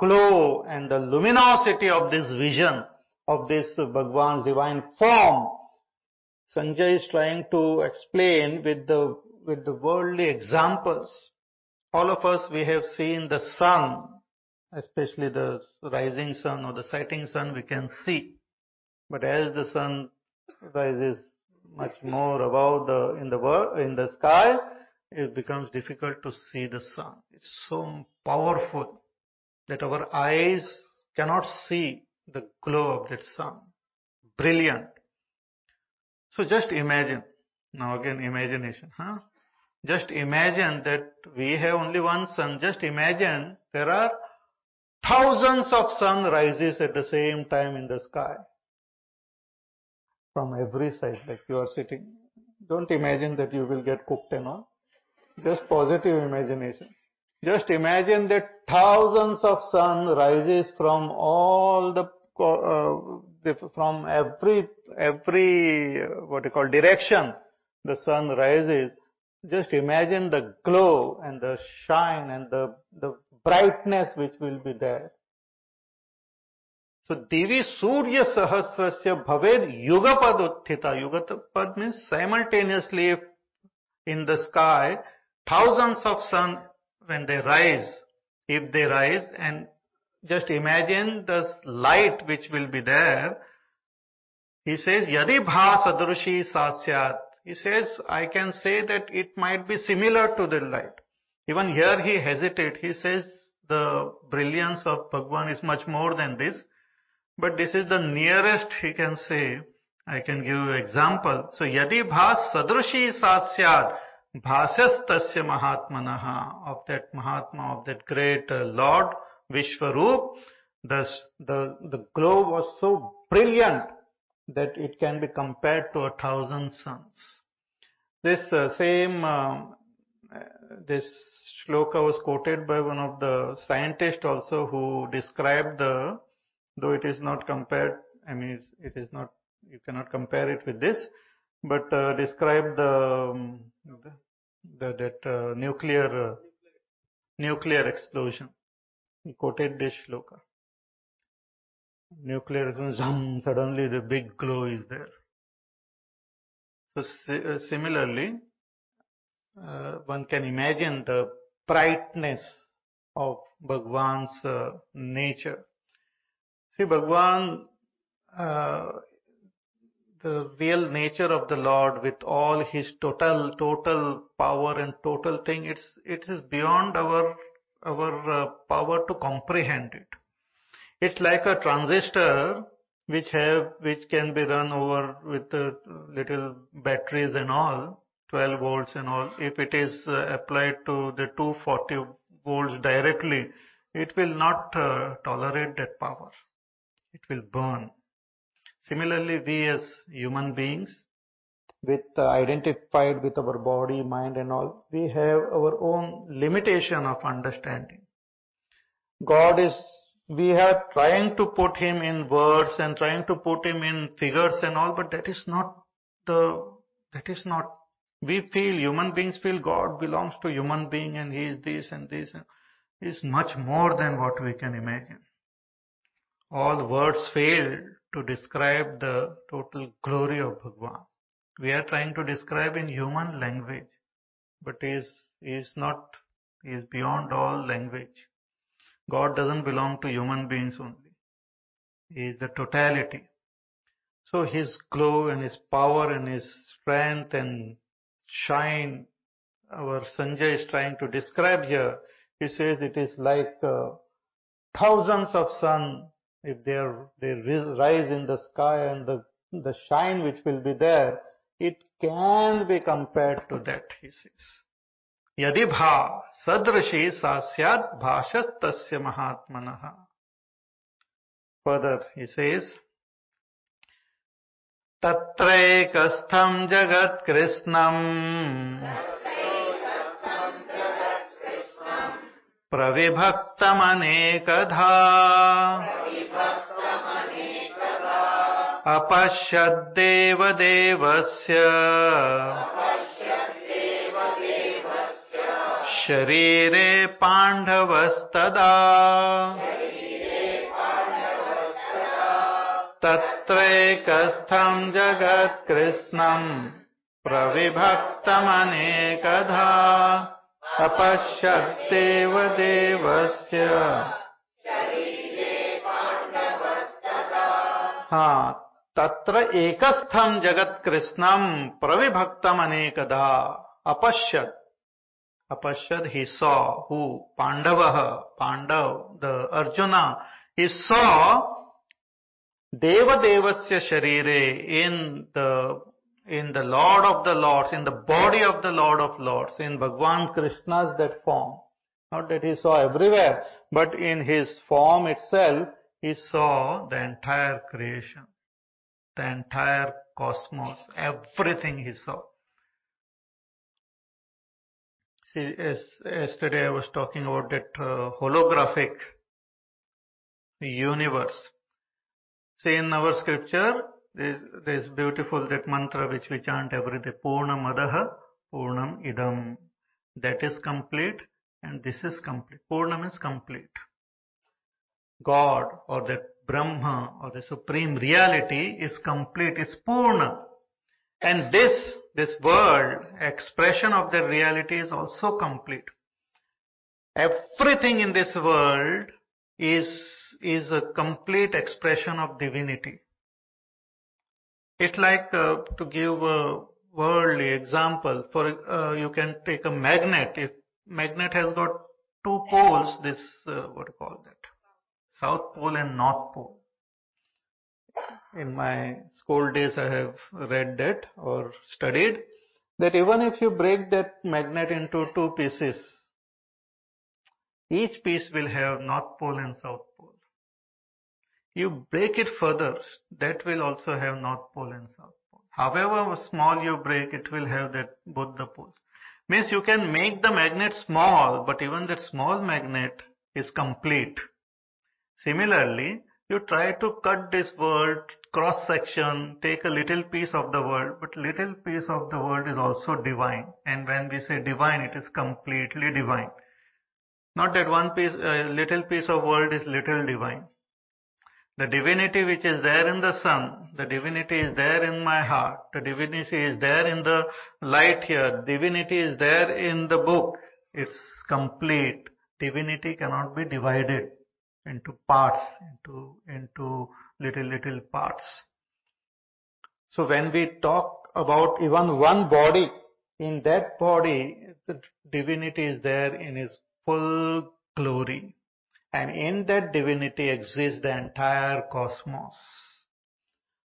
glow and the luminosity of this vision of this Bhagwan's divine form. Sanjay is trying to explain with the with the worldly examples. All of us we have seen the sun, especially the rising sun or the setting sun we can see. But as the sun rises much more above the in the world in the sky, it becomes difficult to see the sun. It's so powerful that our eyes cannot see the glow of that sun. Brilliant. So just imagine. Now again imagination, huh? Just imagine that we have only one sun. Just imagine there are thousands of sun rises at the same time in the sky. From every side, like you are sitting. Don't imagine that you will get cooked and all. Just positive imagination. Just imagine that thousands of sun rises from all the uh, from every every what you call direction the sun rises. Just imagine the glow and the shine and the the brightness which will be there. So divi surya sahasrasya bhaved yugapad utthita yugapad means simultaneously in the sky thousands of sun when they rise if they rise and just imagine the light which will be there. He says, Yadi bhasadrushi sasyat. He says, I can say that it might be similar to the light. Even here he hesitates. He says the brilliance of Bhagwan is much more than this. But this is the nearest he can say. I can give you example. So, Yadi bhas sadrushi sasyat. Bhasyastasya Mahatmanaha of that Mahatma, of that great uh, Lord, Vishwarup, the, the, the glow was so brilliant that it can be compared to a thousand suns. This uh, same, um, this shloka was quoted by one of the scientists also who described the, though it is not compared, I mean, it is not, you cannot compare it with this, uh, describe the, um, the, the that uh, nuclear uh, nuclear explosion. He quoted this shloka. Nuclear explosion, suddenly the big glow is there. So uh, similarly, uh, one can imagine the brightness of Bhagwan's uh, nature. See, Bhagwan, uh, the real nature of the Lord with all his total, total power and total thing, it's, it is beyond our, our uh, power to comprehend it. It's like a transistor which have, which can be run over with uh, little batteries and all, 12 volts and all. If it is uh, applied to the 240 volts directly, it will not uh, tolerate that power. It will burn. Similarly, we as human beings, with uh, identified with our body, mind and all, we have our own limitation of understanding. God is, we are trying to put him in words and trying to put him in figures and all, but that is not the, that is not, we feel, human beings feel God belongs to human being and he is this and this and is much more than what we can imagine. All words fail to describe the total glory of Bhagwan. We are trying to describe in human language, but he is, is not, is beyond all language. God doesn't belong to human beings only. He is the totality. So his glow and his power and his strength and shine, our Sanjay is trying to describe here. He says it is like uh, thousands of sun if they are, they rise in the sky and the the shine which will be there, it can be compared to that. He says, "Yadi bha sadrashi sasyat bhashatasya mahatmanaha." Further, he says. तत्रैकस्थम् जगत्कृत्स्नम् प्रविभक्तमनेकधा। अपश्यद्देवदेवस्य। शरीरे पाण्डवस्तदा। तत्रैकस्थम् जगत्कृत्स्नम् प्रविभक्तमनेकधा अपश्यद्देव देवस्य। हाँ तत्र एकस्थम जगत कृष्णम प्रविभक्तम अनेकदा अपश्यत। अपश्यत he saw who Pandava Pandava the Arjuna. He saw देवदेवस्य शरीरे in the in the Lord of the Lords, in the body of the Lord of Lords, in Bhagwan Krishna's that form. Not that he saw everywhere, but in his form itself, he saw the entire creation, the entire cosmos, everything he saw. See, as, yesterday I was talking about that uh, holographic universe. See, in our scripture, there's, there's beautiful that mantra which we chant every day. Purnam adaha, Purnam idam. That is complete and this is complete. Purnam is complete. God or that Brahma or the supreme reality is complete, is Purna. And this, this world, expression of the reality is also complete. Everything in this world is, is a complete expression of divinity. It's like uh, to give a worldly example. For uh, you can take a magnet. If magnet has got two poles, this uh, what do you call that? South pole and North pole. In my school days, I have read that or studied that even if you break that magnet into two pieces, each piece will have North pole and South. You break it further, that will also have North Pole and South Pole. However small you break, it will have that both the poles. Means you can make the magnet small, but even that small magnet is complete. Similarly, you try to cut this world cross section, take a little piece of the world, but little piece of the world is also divine. And when we say divine, it is completely divine. Not that one piece, a little piece of world is little divine. The divinity which is there in the sun, the divinity is there in my heart, the divinity is there in the light here, divinity is there in the book. It's complete. Divinity cannot be divided. into parts, into, into little, little parts. So when we talk about even one body, in that body, the divinity is there in his full glory. And in that divinity exists the entire cosmos.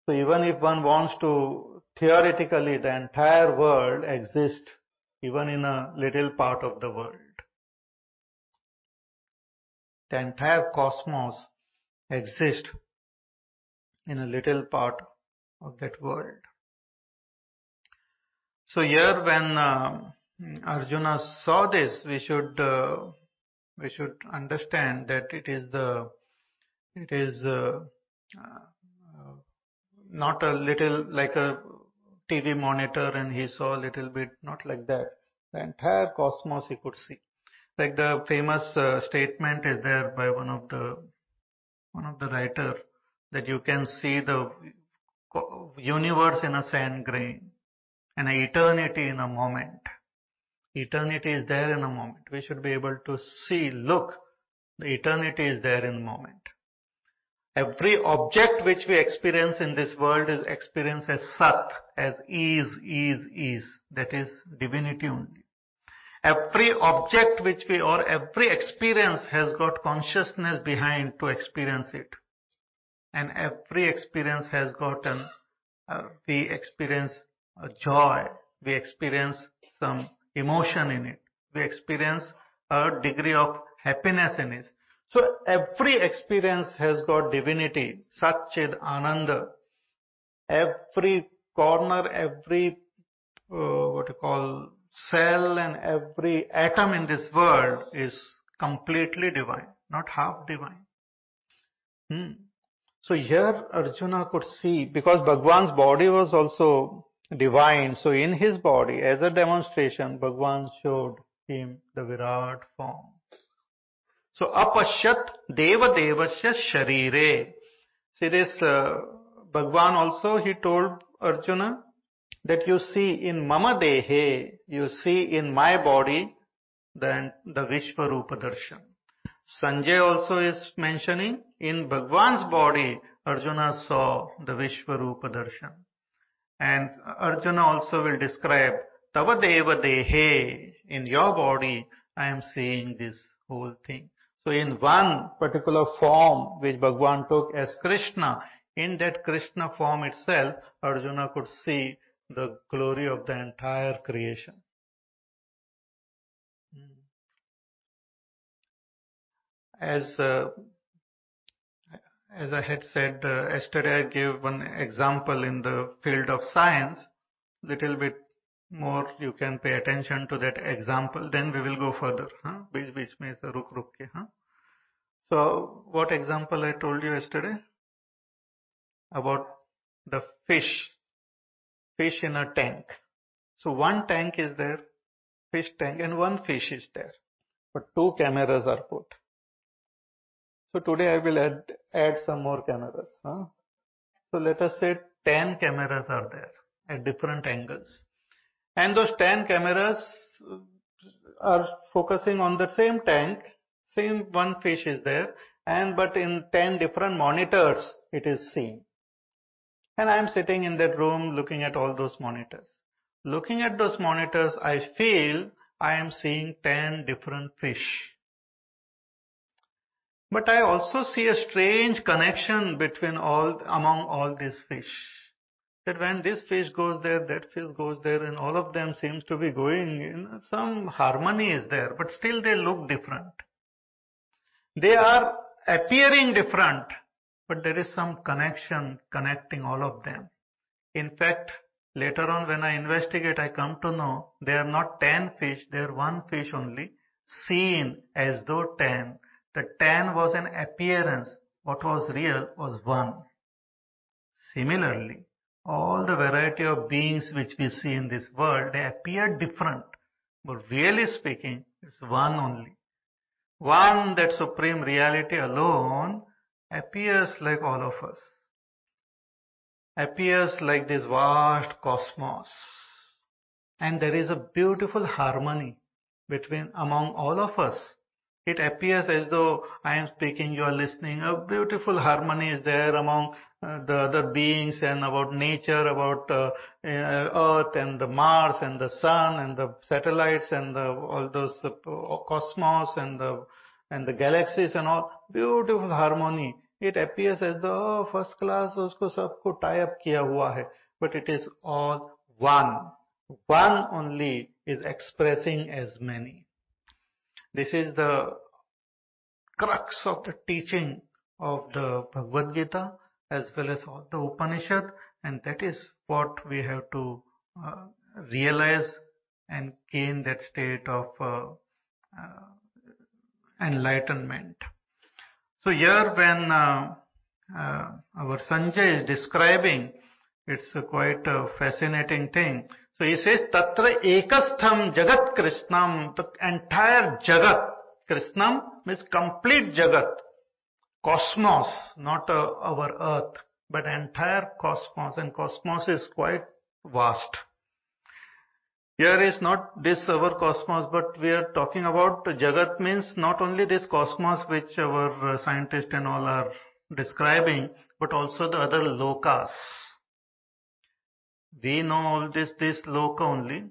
So even if one wants to, theoretically, the entire world exists even in a little part of the world. The entire cosmos exists in a little part of that world. So here when uh, Arjuna saw this, we should uh, we should understand that it is the it is uh, uh, not a little like a TV monitor and he saw a little bit, not like that. The entire cosmos he could see. Like the famous uh, statement is there by one of the one of the writer that you can see the universe in a sand grain and eternity in a moment. Eternity is there in a moment. We should be able to see, look, the eternity is there in a moment. Every object which we experience in this world is experienced as sat, as is, is, is. That is divinity only. Every object which we, or every experience has got consciousness behind to experience it. And every experience has got an, uh, we experience joy, we experience some emotion in it, we experience a degree of happiness in it. So every experience has got divinity, Satchid Ananda. Every corner, every uh, what you call cell and every atom in this world is completely divine, not half divine. Hmm. So here Arjuna could see, because Bhagwan's body was also divine, so in his body, as a demonstration, Bhagwan showed him the Virat form. So apashyat deva devasya sharire. See this, uh, Bhagwan also, he told Arjuna that you see in mama dehe, you see in my body, then the Vishwarupa darshan. Sanjay also is mentioning in Bhagwan's body, Arjuna saw the Vishwarupa darshan. And Arjuna also will describe Tava Deva Dehe, in your body, I am seeing this whole thing. So in one particular form which Bhagwan took as Krishna, in that Krishna form itself, Arjuna could see the glory of the entire creation. As uh, as I had said uh, yesterday, I gave one example in the field of science. Little bit more you can pay attention to that example, then we will go further. Huh? Beech beech mein se ruk ruk ke. So what example I told you yesterday? About the fish. Fish in a tank. So one tank is there, fish tank, and one fish is there. But two cameras are put. So today I will add, add some more cameras. Huh? So let us say 10 cameras are there at different angles. And those 10 cameras are focusing on the same tank, same one fish is there, and but in 10 different monitors it is seen. And I am sitting in that room looking at all those monitors. Looking at those monitors, I feel I am seeing 10 different fish. But I also see a strange connection between all, among all these fish. That when this fish goes there, that fish goes there, and all of them seems to be going in some harmony is there, but still they look different. They are appearing different, but there is some connection connecting all of them. In fact, later on when I investigate, I come to know they are not 10 fish, they are one fish only, seen as though 10 the ten was an appearance. What was real was one. Similarly, all the variety of beings which we see in this world, they appear different. But really speaking, it's one only. One, that supreme reality alone, appears like all of us. Appears like this vast cosmos. And there is a beautiful harmony between, among all of us. It appears as though I am speaking, you are listening. A beautiful harmony is there among uh, the other beings and about nature, about uh, uh, Earth and the Mars and the Sun and the satellites and the, all those uh, cosmos and the and the galaxies and all. Beautiful harmony. It appears as though oh, first class usko sabko tie up kiya hua hai, but it is all one. One only is expressing as many. This is the crux of the teaching of the Bhagavad Gita as well as all the Upanishad and that is what we have to uh, realize and gain that state of uh, uh, enlightenment. So here when uh, uh, our Sanjay is describing, it's a quite a fascinating thing. So he says, Tatra ekastham jagat kritsnam, the entire jagat. Kritsnam means complete jagat. Cosmos, not uh, our earth, but entire cosmos. And cosmos is quite vast. Here is not this our cosmos, but we are talking about Jagat means not only this cosmos which our scientists and all are describing, but also the other lokas. We know all this, this loka only,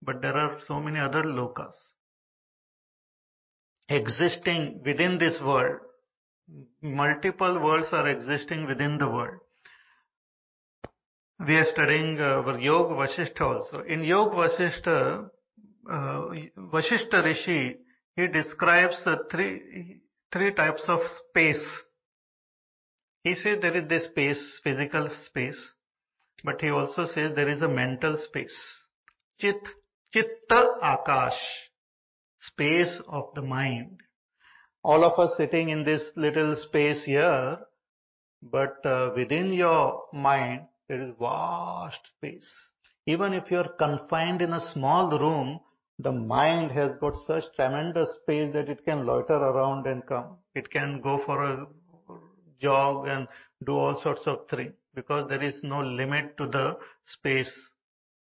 but there are so many other lokas existing within this world. Multiple worlds are existing within the world. We are studying uh, our Yoga Vasishtha also. In Yoga Vasishtha, uh, Rishi, he describes uh, three, three types of space. He says there is this space, physical space, but he also says there is a mental space. Chit, chitta akash, space of the mind. All of us sitting in this little space here, but uh, within your mind, there is vast space. Even if you are confined in a small room, the mind has got such tremendous space that it can loiter around and come. It can go for a jog and do all sorts of things because there is no limit to the space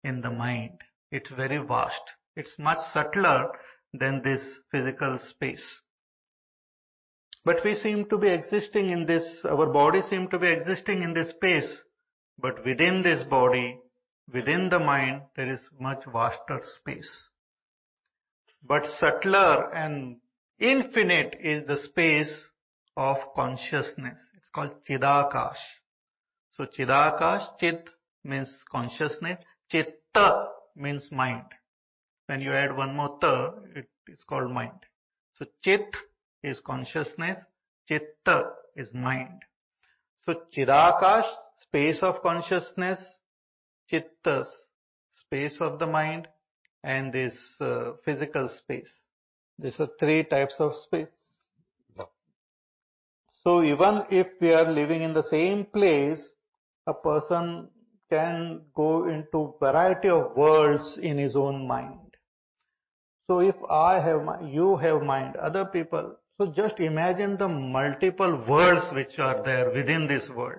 in the mind. It's very vast. It's much subtler than this physical space. But we seem to be existing in this, our body seem to be existing in this space. But within this body, within the mind, there is much vaster space. But subtler and infinite is the space of consciousness. It's called Chidakash. So Chidakash, Chit means consciousness, Chitta means mind. When you add one more ta, it is called mind. So Chit is consciousness, Chitta is mind. So Chidakash, space of consciousness, Chitta, space of the mind, and this uh, physical space. These are three types of space. So even if we are living in the same place, a person can go into variety of worlds in his own mind. So if I have mind, you have mind, other people, so just imagine the multiple worlds which are there within this world.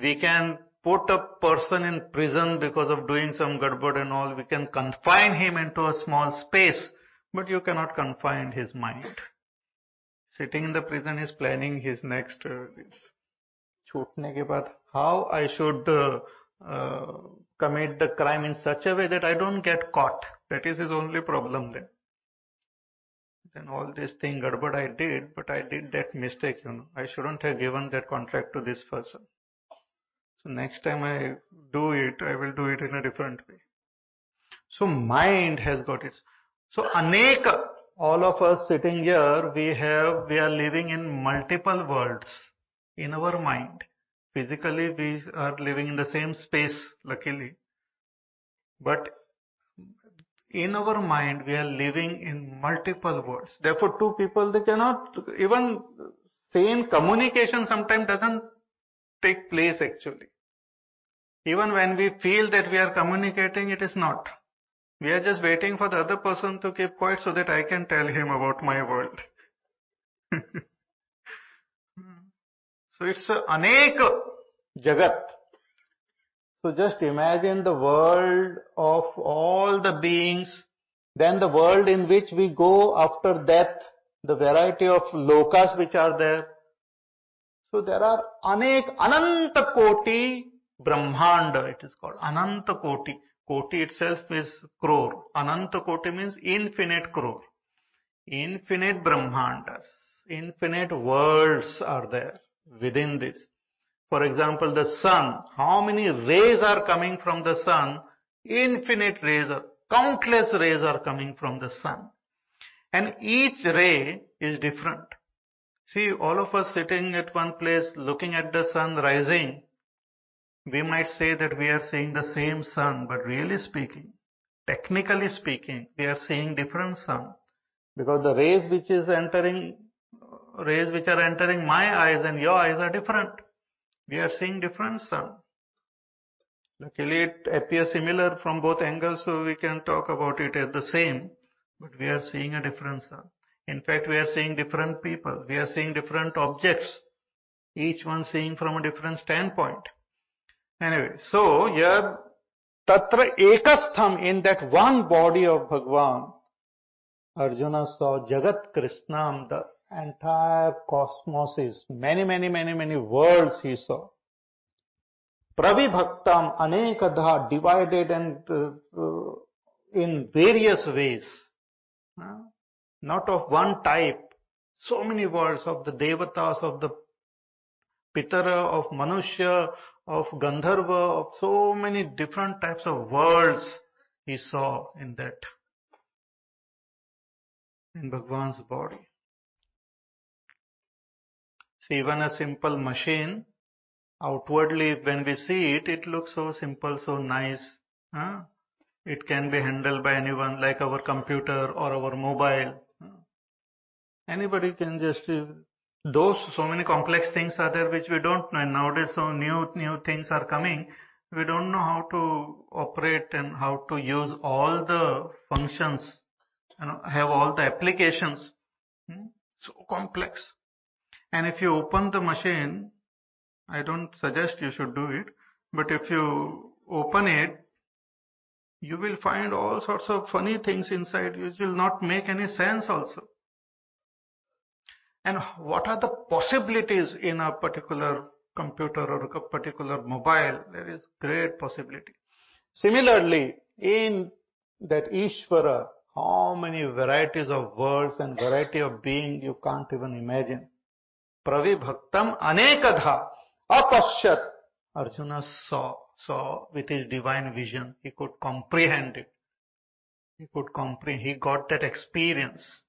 We can put a person in prison because of doing some gadbad and all. We can confine him into a small space, but you cannot confine his mind. Sitting in the prison is planning his next uh, छूटने के बाद how I should uh, uh, commit the crime in such a way that I don't get caught. That is his only problem then. Then all this thing gadbad I did, but I did that mistake, you know. I shouldn't have given that contract to this person. So next time I do it, I will do it in a different way. So mind has got its. So aneka, all of us sitting here, we have, we are living in multiple worlds in our mind. Physically, we are living in the same space, luckily. But in our mind, we are living in multiple worlds. Therefore, two people, they cannot, even same communication sometimes doesn't take place actually. Even when we feel that we are communicating, it is not. We are just waiting for the other person to keep quiet so that I can tell him about my world. So it's anek jagat. So just imagine the world of all the beings Then the world in which we go after death, the variety of lokas which are there. So there are anek ananta koti brahmanda it is called ananta koti. Koti itself is crore. Ananta koti means infinite crore. Infinite brahmandas. Infinite worlds are there within this. For example, the sun. How many rays are coming from the sun? Infinite rays are, countless rays are coming from the sun. And each ray is different. See, all of us sitting at one place looking at the sun rising, we might say that we are seeing the same sun, but really speaking, technically speaking, we are seeing different sun. Because the rays which is entering, rays which are entering my eyes and your eyes are different. We are seeing different sun. Luckily it appears similar from both angles so we can talk about it as the same, but we are seeing a different sun. In fact, we are seeing different people. We are seeing different objects. Each one seeing from a different standpoint. Anyway, so here, Tatra Ekastham, in that one body of Bhagwan, Arjuna saw Jagat Kritsnam, the entire cosmos is many, many, many, many worlds he saw. Pravibhaktam anekadha divided and uh, in various ways. Uh, not of one type. So many worlds of the devatas, of the pitara, of manushya, of gandharva, of so many different types of worlds he saw in that, in Bhagwan's body. Even a simple machine, outwardly when we see it, it looks so simple, so nice. Huh? It can be handled by anyone like our computer or our mobile. Anybody can just, uh, those so many complex things are there which we don't know. And nowadays so new, new things are coming. We don't know how to operate and how to use all the functions and have all the applications. Hmm? So complex. And if you open the machine, I don't suggest you should do it, but if you open it, you will find all sorts of funny things inside which will not make any sense also. And what are the possibilities in a particular computer or a particular mobile? There is great possibility. Similarly, in that Ishvara, how many varieties of worlds and variety of being you can't even imagine. Pravibhaktam anekadha apashyat. Arjuna saw, saw with his divine vision. He could comprehend it. He could comprehend. He got that experience.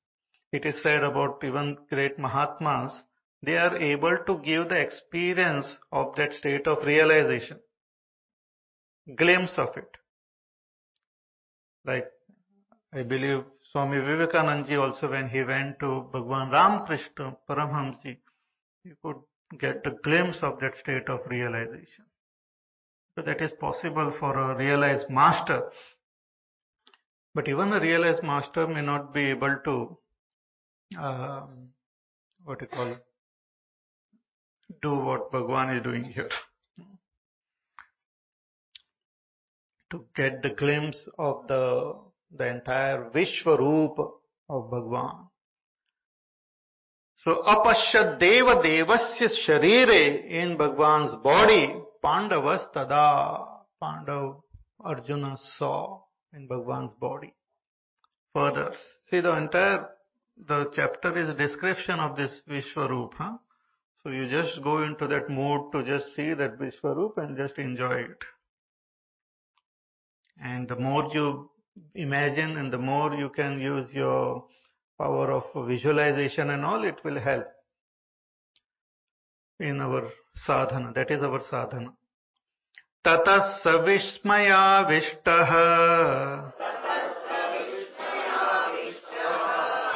It is said about even great Mahatmas, they are able to give the experience of that state of realization. Glimpse of it. Like, I believe Swami Vivekananda also when he went to Bhagwan Ramakrishna Paramhamsa, he could get a glimpse of that state of realization. So that is possible for a realized master. But even a realized master may not be able to, um, what you call, do what Bhagwan is doing here. To get the glimpse of the, the entire Vishwaroop of Bhagwan. So apasya deva devasya sharire in Bhagwan's body, Pandavas tada, Pandav Arjuna saw in Bhagwan's body. Further, see the entire, the chapter is a description of this Vishwaroop, huh? So you just go into that mood to just see that Vishwaroop and just enjoy it. And the more you imagine and the more you can use your power of visualization and all, it will help in our sadhana. That is our sadhana. ततः स विस्मयाविष्टः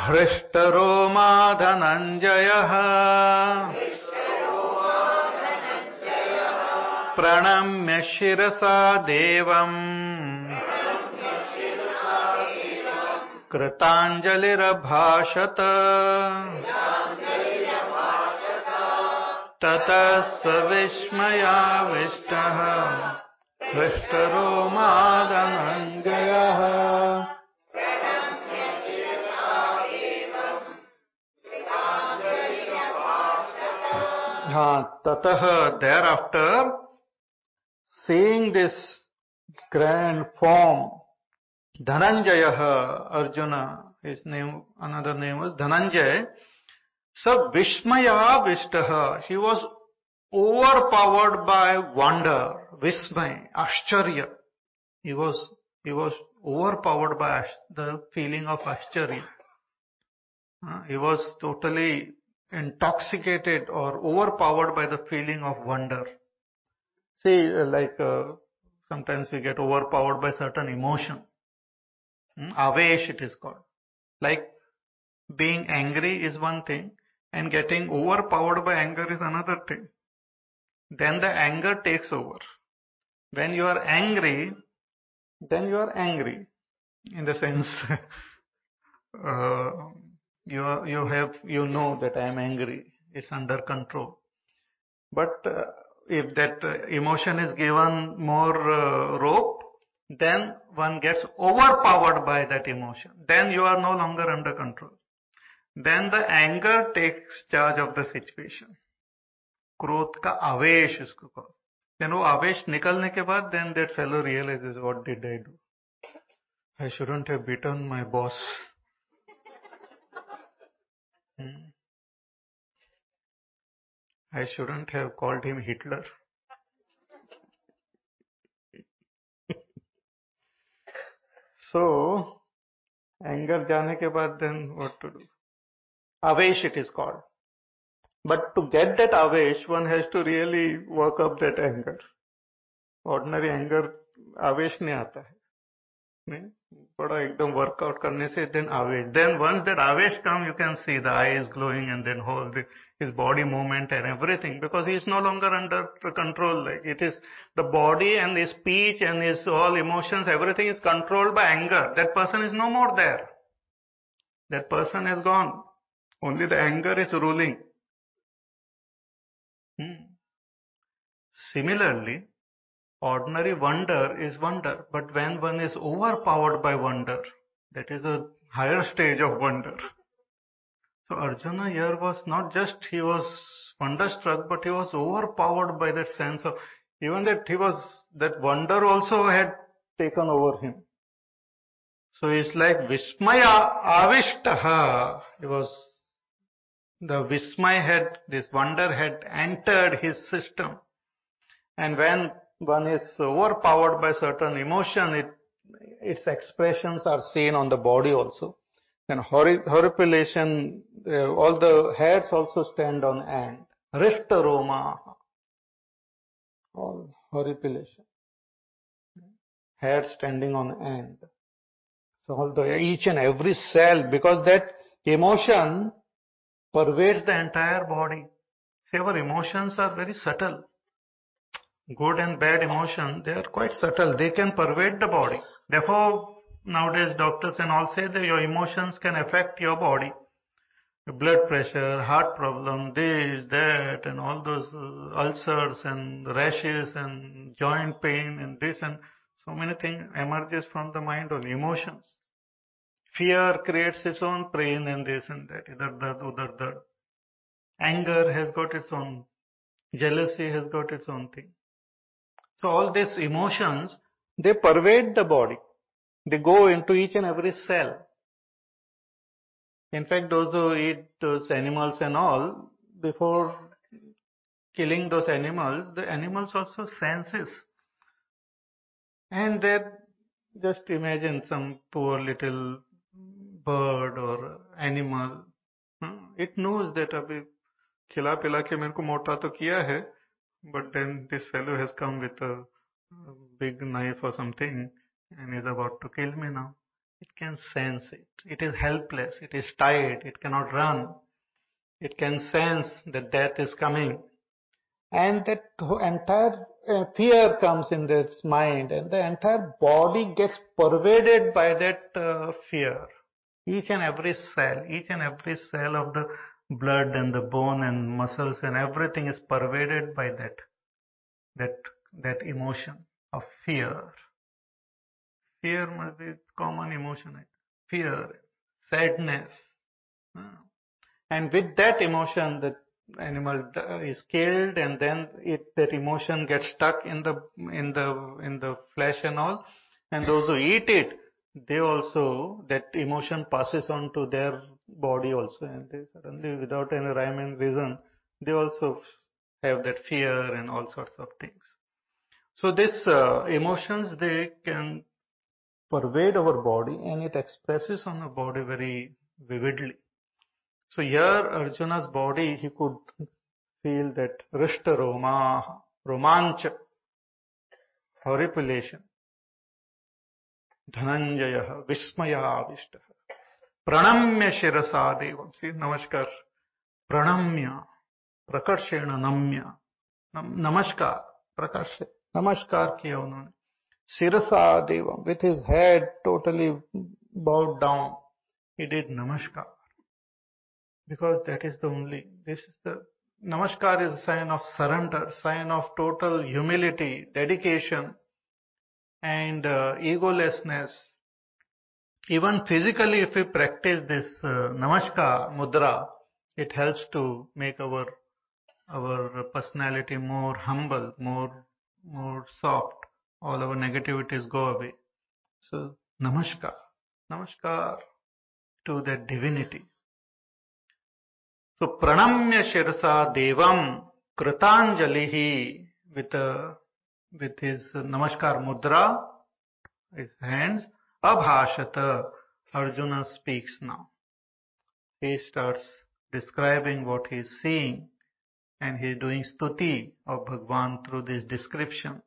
हृष्टरोमा धनञ्जयः प्रणम्य शिरसा देवम् कृताञ्जलिरभाषत। ततः स विस्मयाविष्टः हृष्टरो मादनङ्गयः ततः thereafter seeing this grand form Dhananjaya, Arjuna, his name, another name was Dhananjaya, so Vishmaya Vishtaha, he was overpowered by wonder, Vismay, Ashcharya. He was, he was overpowered by the feeling of Ashcharya. Uh, he was totally intoxicated or overpowered by the feeling of wonder. See, uh, like uh, sometimes we get overpowered by certain emotion. Hmm? Avesh it is called. Like being angry is one thing and getting overpowered by anger is another thing. Then the anger takes over. When you are angry, then you are angry in the sense uh, you you have you know that I am angry. It's under control. But uh, if that uh, emotion is given more uh, rope, then one gets overpowered by that emotion. Then you are no longer under control. Then the anger takes charge of the situation. क्रोध का आवेश उसको कहो then वो आवेश निकलने के बाद then that fellow realizes what did I do? I shouldn't have beaten my boss. Hmm. I shouldn't have called him So anger जाने के बाद then what to do avesh it is called but to get that avesh one has to really work up that anger ordinary anger avesh नहीं आता है. नहीं? बड़ा एकदम workout करने से देन आवेश then once that avesh come you can see the eye is glowing and then whole this his body movement and everything because he is no longer under control like it is the body and his speech and his all emotions everything is controlled by anger that person is no more there that person is gone only the anger is ruling hmm. similarly Ordinary wonder is wonder, but when one is overpowered by wonder, that is a higher stage of wonder. So Arjuna here was not just he was wonderstruck, but he was overpowered by that sense of even that he was that wonder also had taken over him. So it's like Vismaya Avishtaha. He was the Vismay had this wonder had entered his system. And when one is overpowered by certain emotion, it, its expressions are seen on the body also. And horripilation, uh, all the hairs also stand on end. Rishta Roma, all horripilation. Hair standing on end. So all the, each and every cell, because that emotion pervades the entire body. See, our emotions are very subtle good and bad emotion, they are quite subtle. They can pervade the body. Therefore, nowadays doctors and all say that your emotions can affect your body. Blood pressure, heart problem, this, that, and all those uh, ulcers and rashes and joint pain and this and so many things emerges from the mind only, emotions. Fear creates its own pain and this and that, either that, udar that. Anger has got its own, jealousy has got its own thing. So all these emotions, they pervade the body. They go into each and every cell. In fact, those who eat those animals and all, before killing those animals, the animals also senses. And then just imagine some poor little bird or animal. It knows that अभी खिला पिला के मेरे को मोटा तो किया है but then this fellow has come with a big knife or something and is about to kill me now. It can sense it. It is helpless. It is tired. It cannot run. It can sense that death is coming. And that entire uh, fear comes in its mind and the entire body gets pervaded by that uh, fear. Each and every cell, each and every cell of the blood and the bone and muscles and everything is pervaded by that that that emotion of fear fear be common emotion fear sadness and with that emotion that animal is killed and then that emotion gets stuck in the, in the, in the flesh and all. And those who eat it, they also, that emotion passes on to their body also and they suddenly without any rhyme and reason, they also have that fear and all sorts of things. So this uh, emotions, they can pervade our body and it expresses on the body very vividly. So here Arjuna's body, he could feel that Rishta Roma, Romancha, horripilation. Dhananjaya, Vismaya Avishta. Pranamya Shirasa Devam. See, Namaskar. Pranamya, Prakarshena Namya. Namaskar, Prakarsh. Namaskar kiya unhone. Sirasa Devam. With his head totally bowed down. He did Namaskar. Because that is the only, this is the, Namaskar is a sign of surrender, sign of total humility, dedication, and uh, egolessness. Even physically, if we practice this uh, Namaskar mudra, it helps to make our our personality more humble, more more soft. All our negativities go away. So Namaskar, Namaskar to that divinity. So pranamya shirasa devam kritanjalihi with a, with his namaskar mudra, his hands, abhashata, Arjuna speaks now. He starts describing what he is seeing and he is doing stuti of Bhagwan through this description.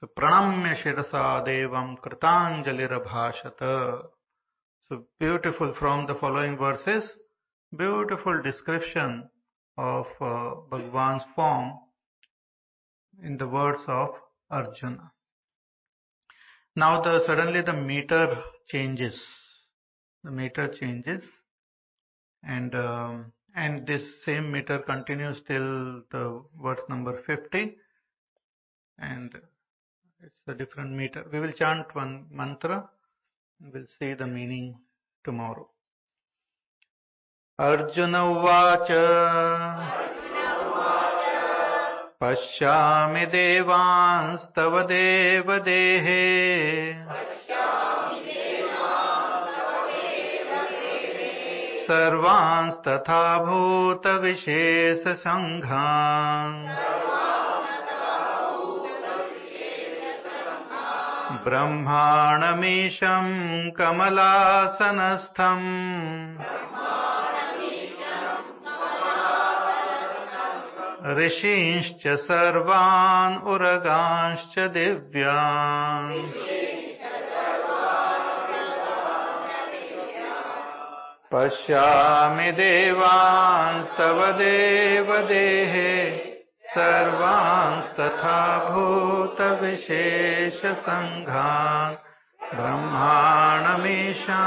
So pranamya shirasa devam kritanjalirabhashata. So beautiful from the following verses beautiful description of uh, Bhagwan's form in the words of Arjuna. Now the suddenly the meter changes. The meter changes and um, and this same meter continues till the verse number 50 and it's a different meter. We will chant one mantra we'll see the meaning tomorrow. Arjun उवाच पश्यामि देवांस्तव देवदेहे सर्वांस्तथा भूतविशेषसङ्घान् ब्रह्माणमीशम् कमलासनस्थम् ऋषींश्च सर्वान् उरगांश्च दिव्यान् पश्यामि देवांस्तव देवदेहे सर्वांस्तथा भूतविशेषसङ्घान् ब्रह्माणमीशम्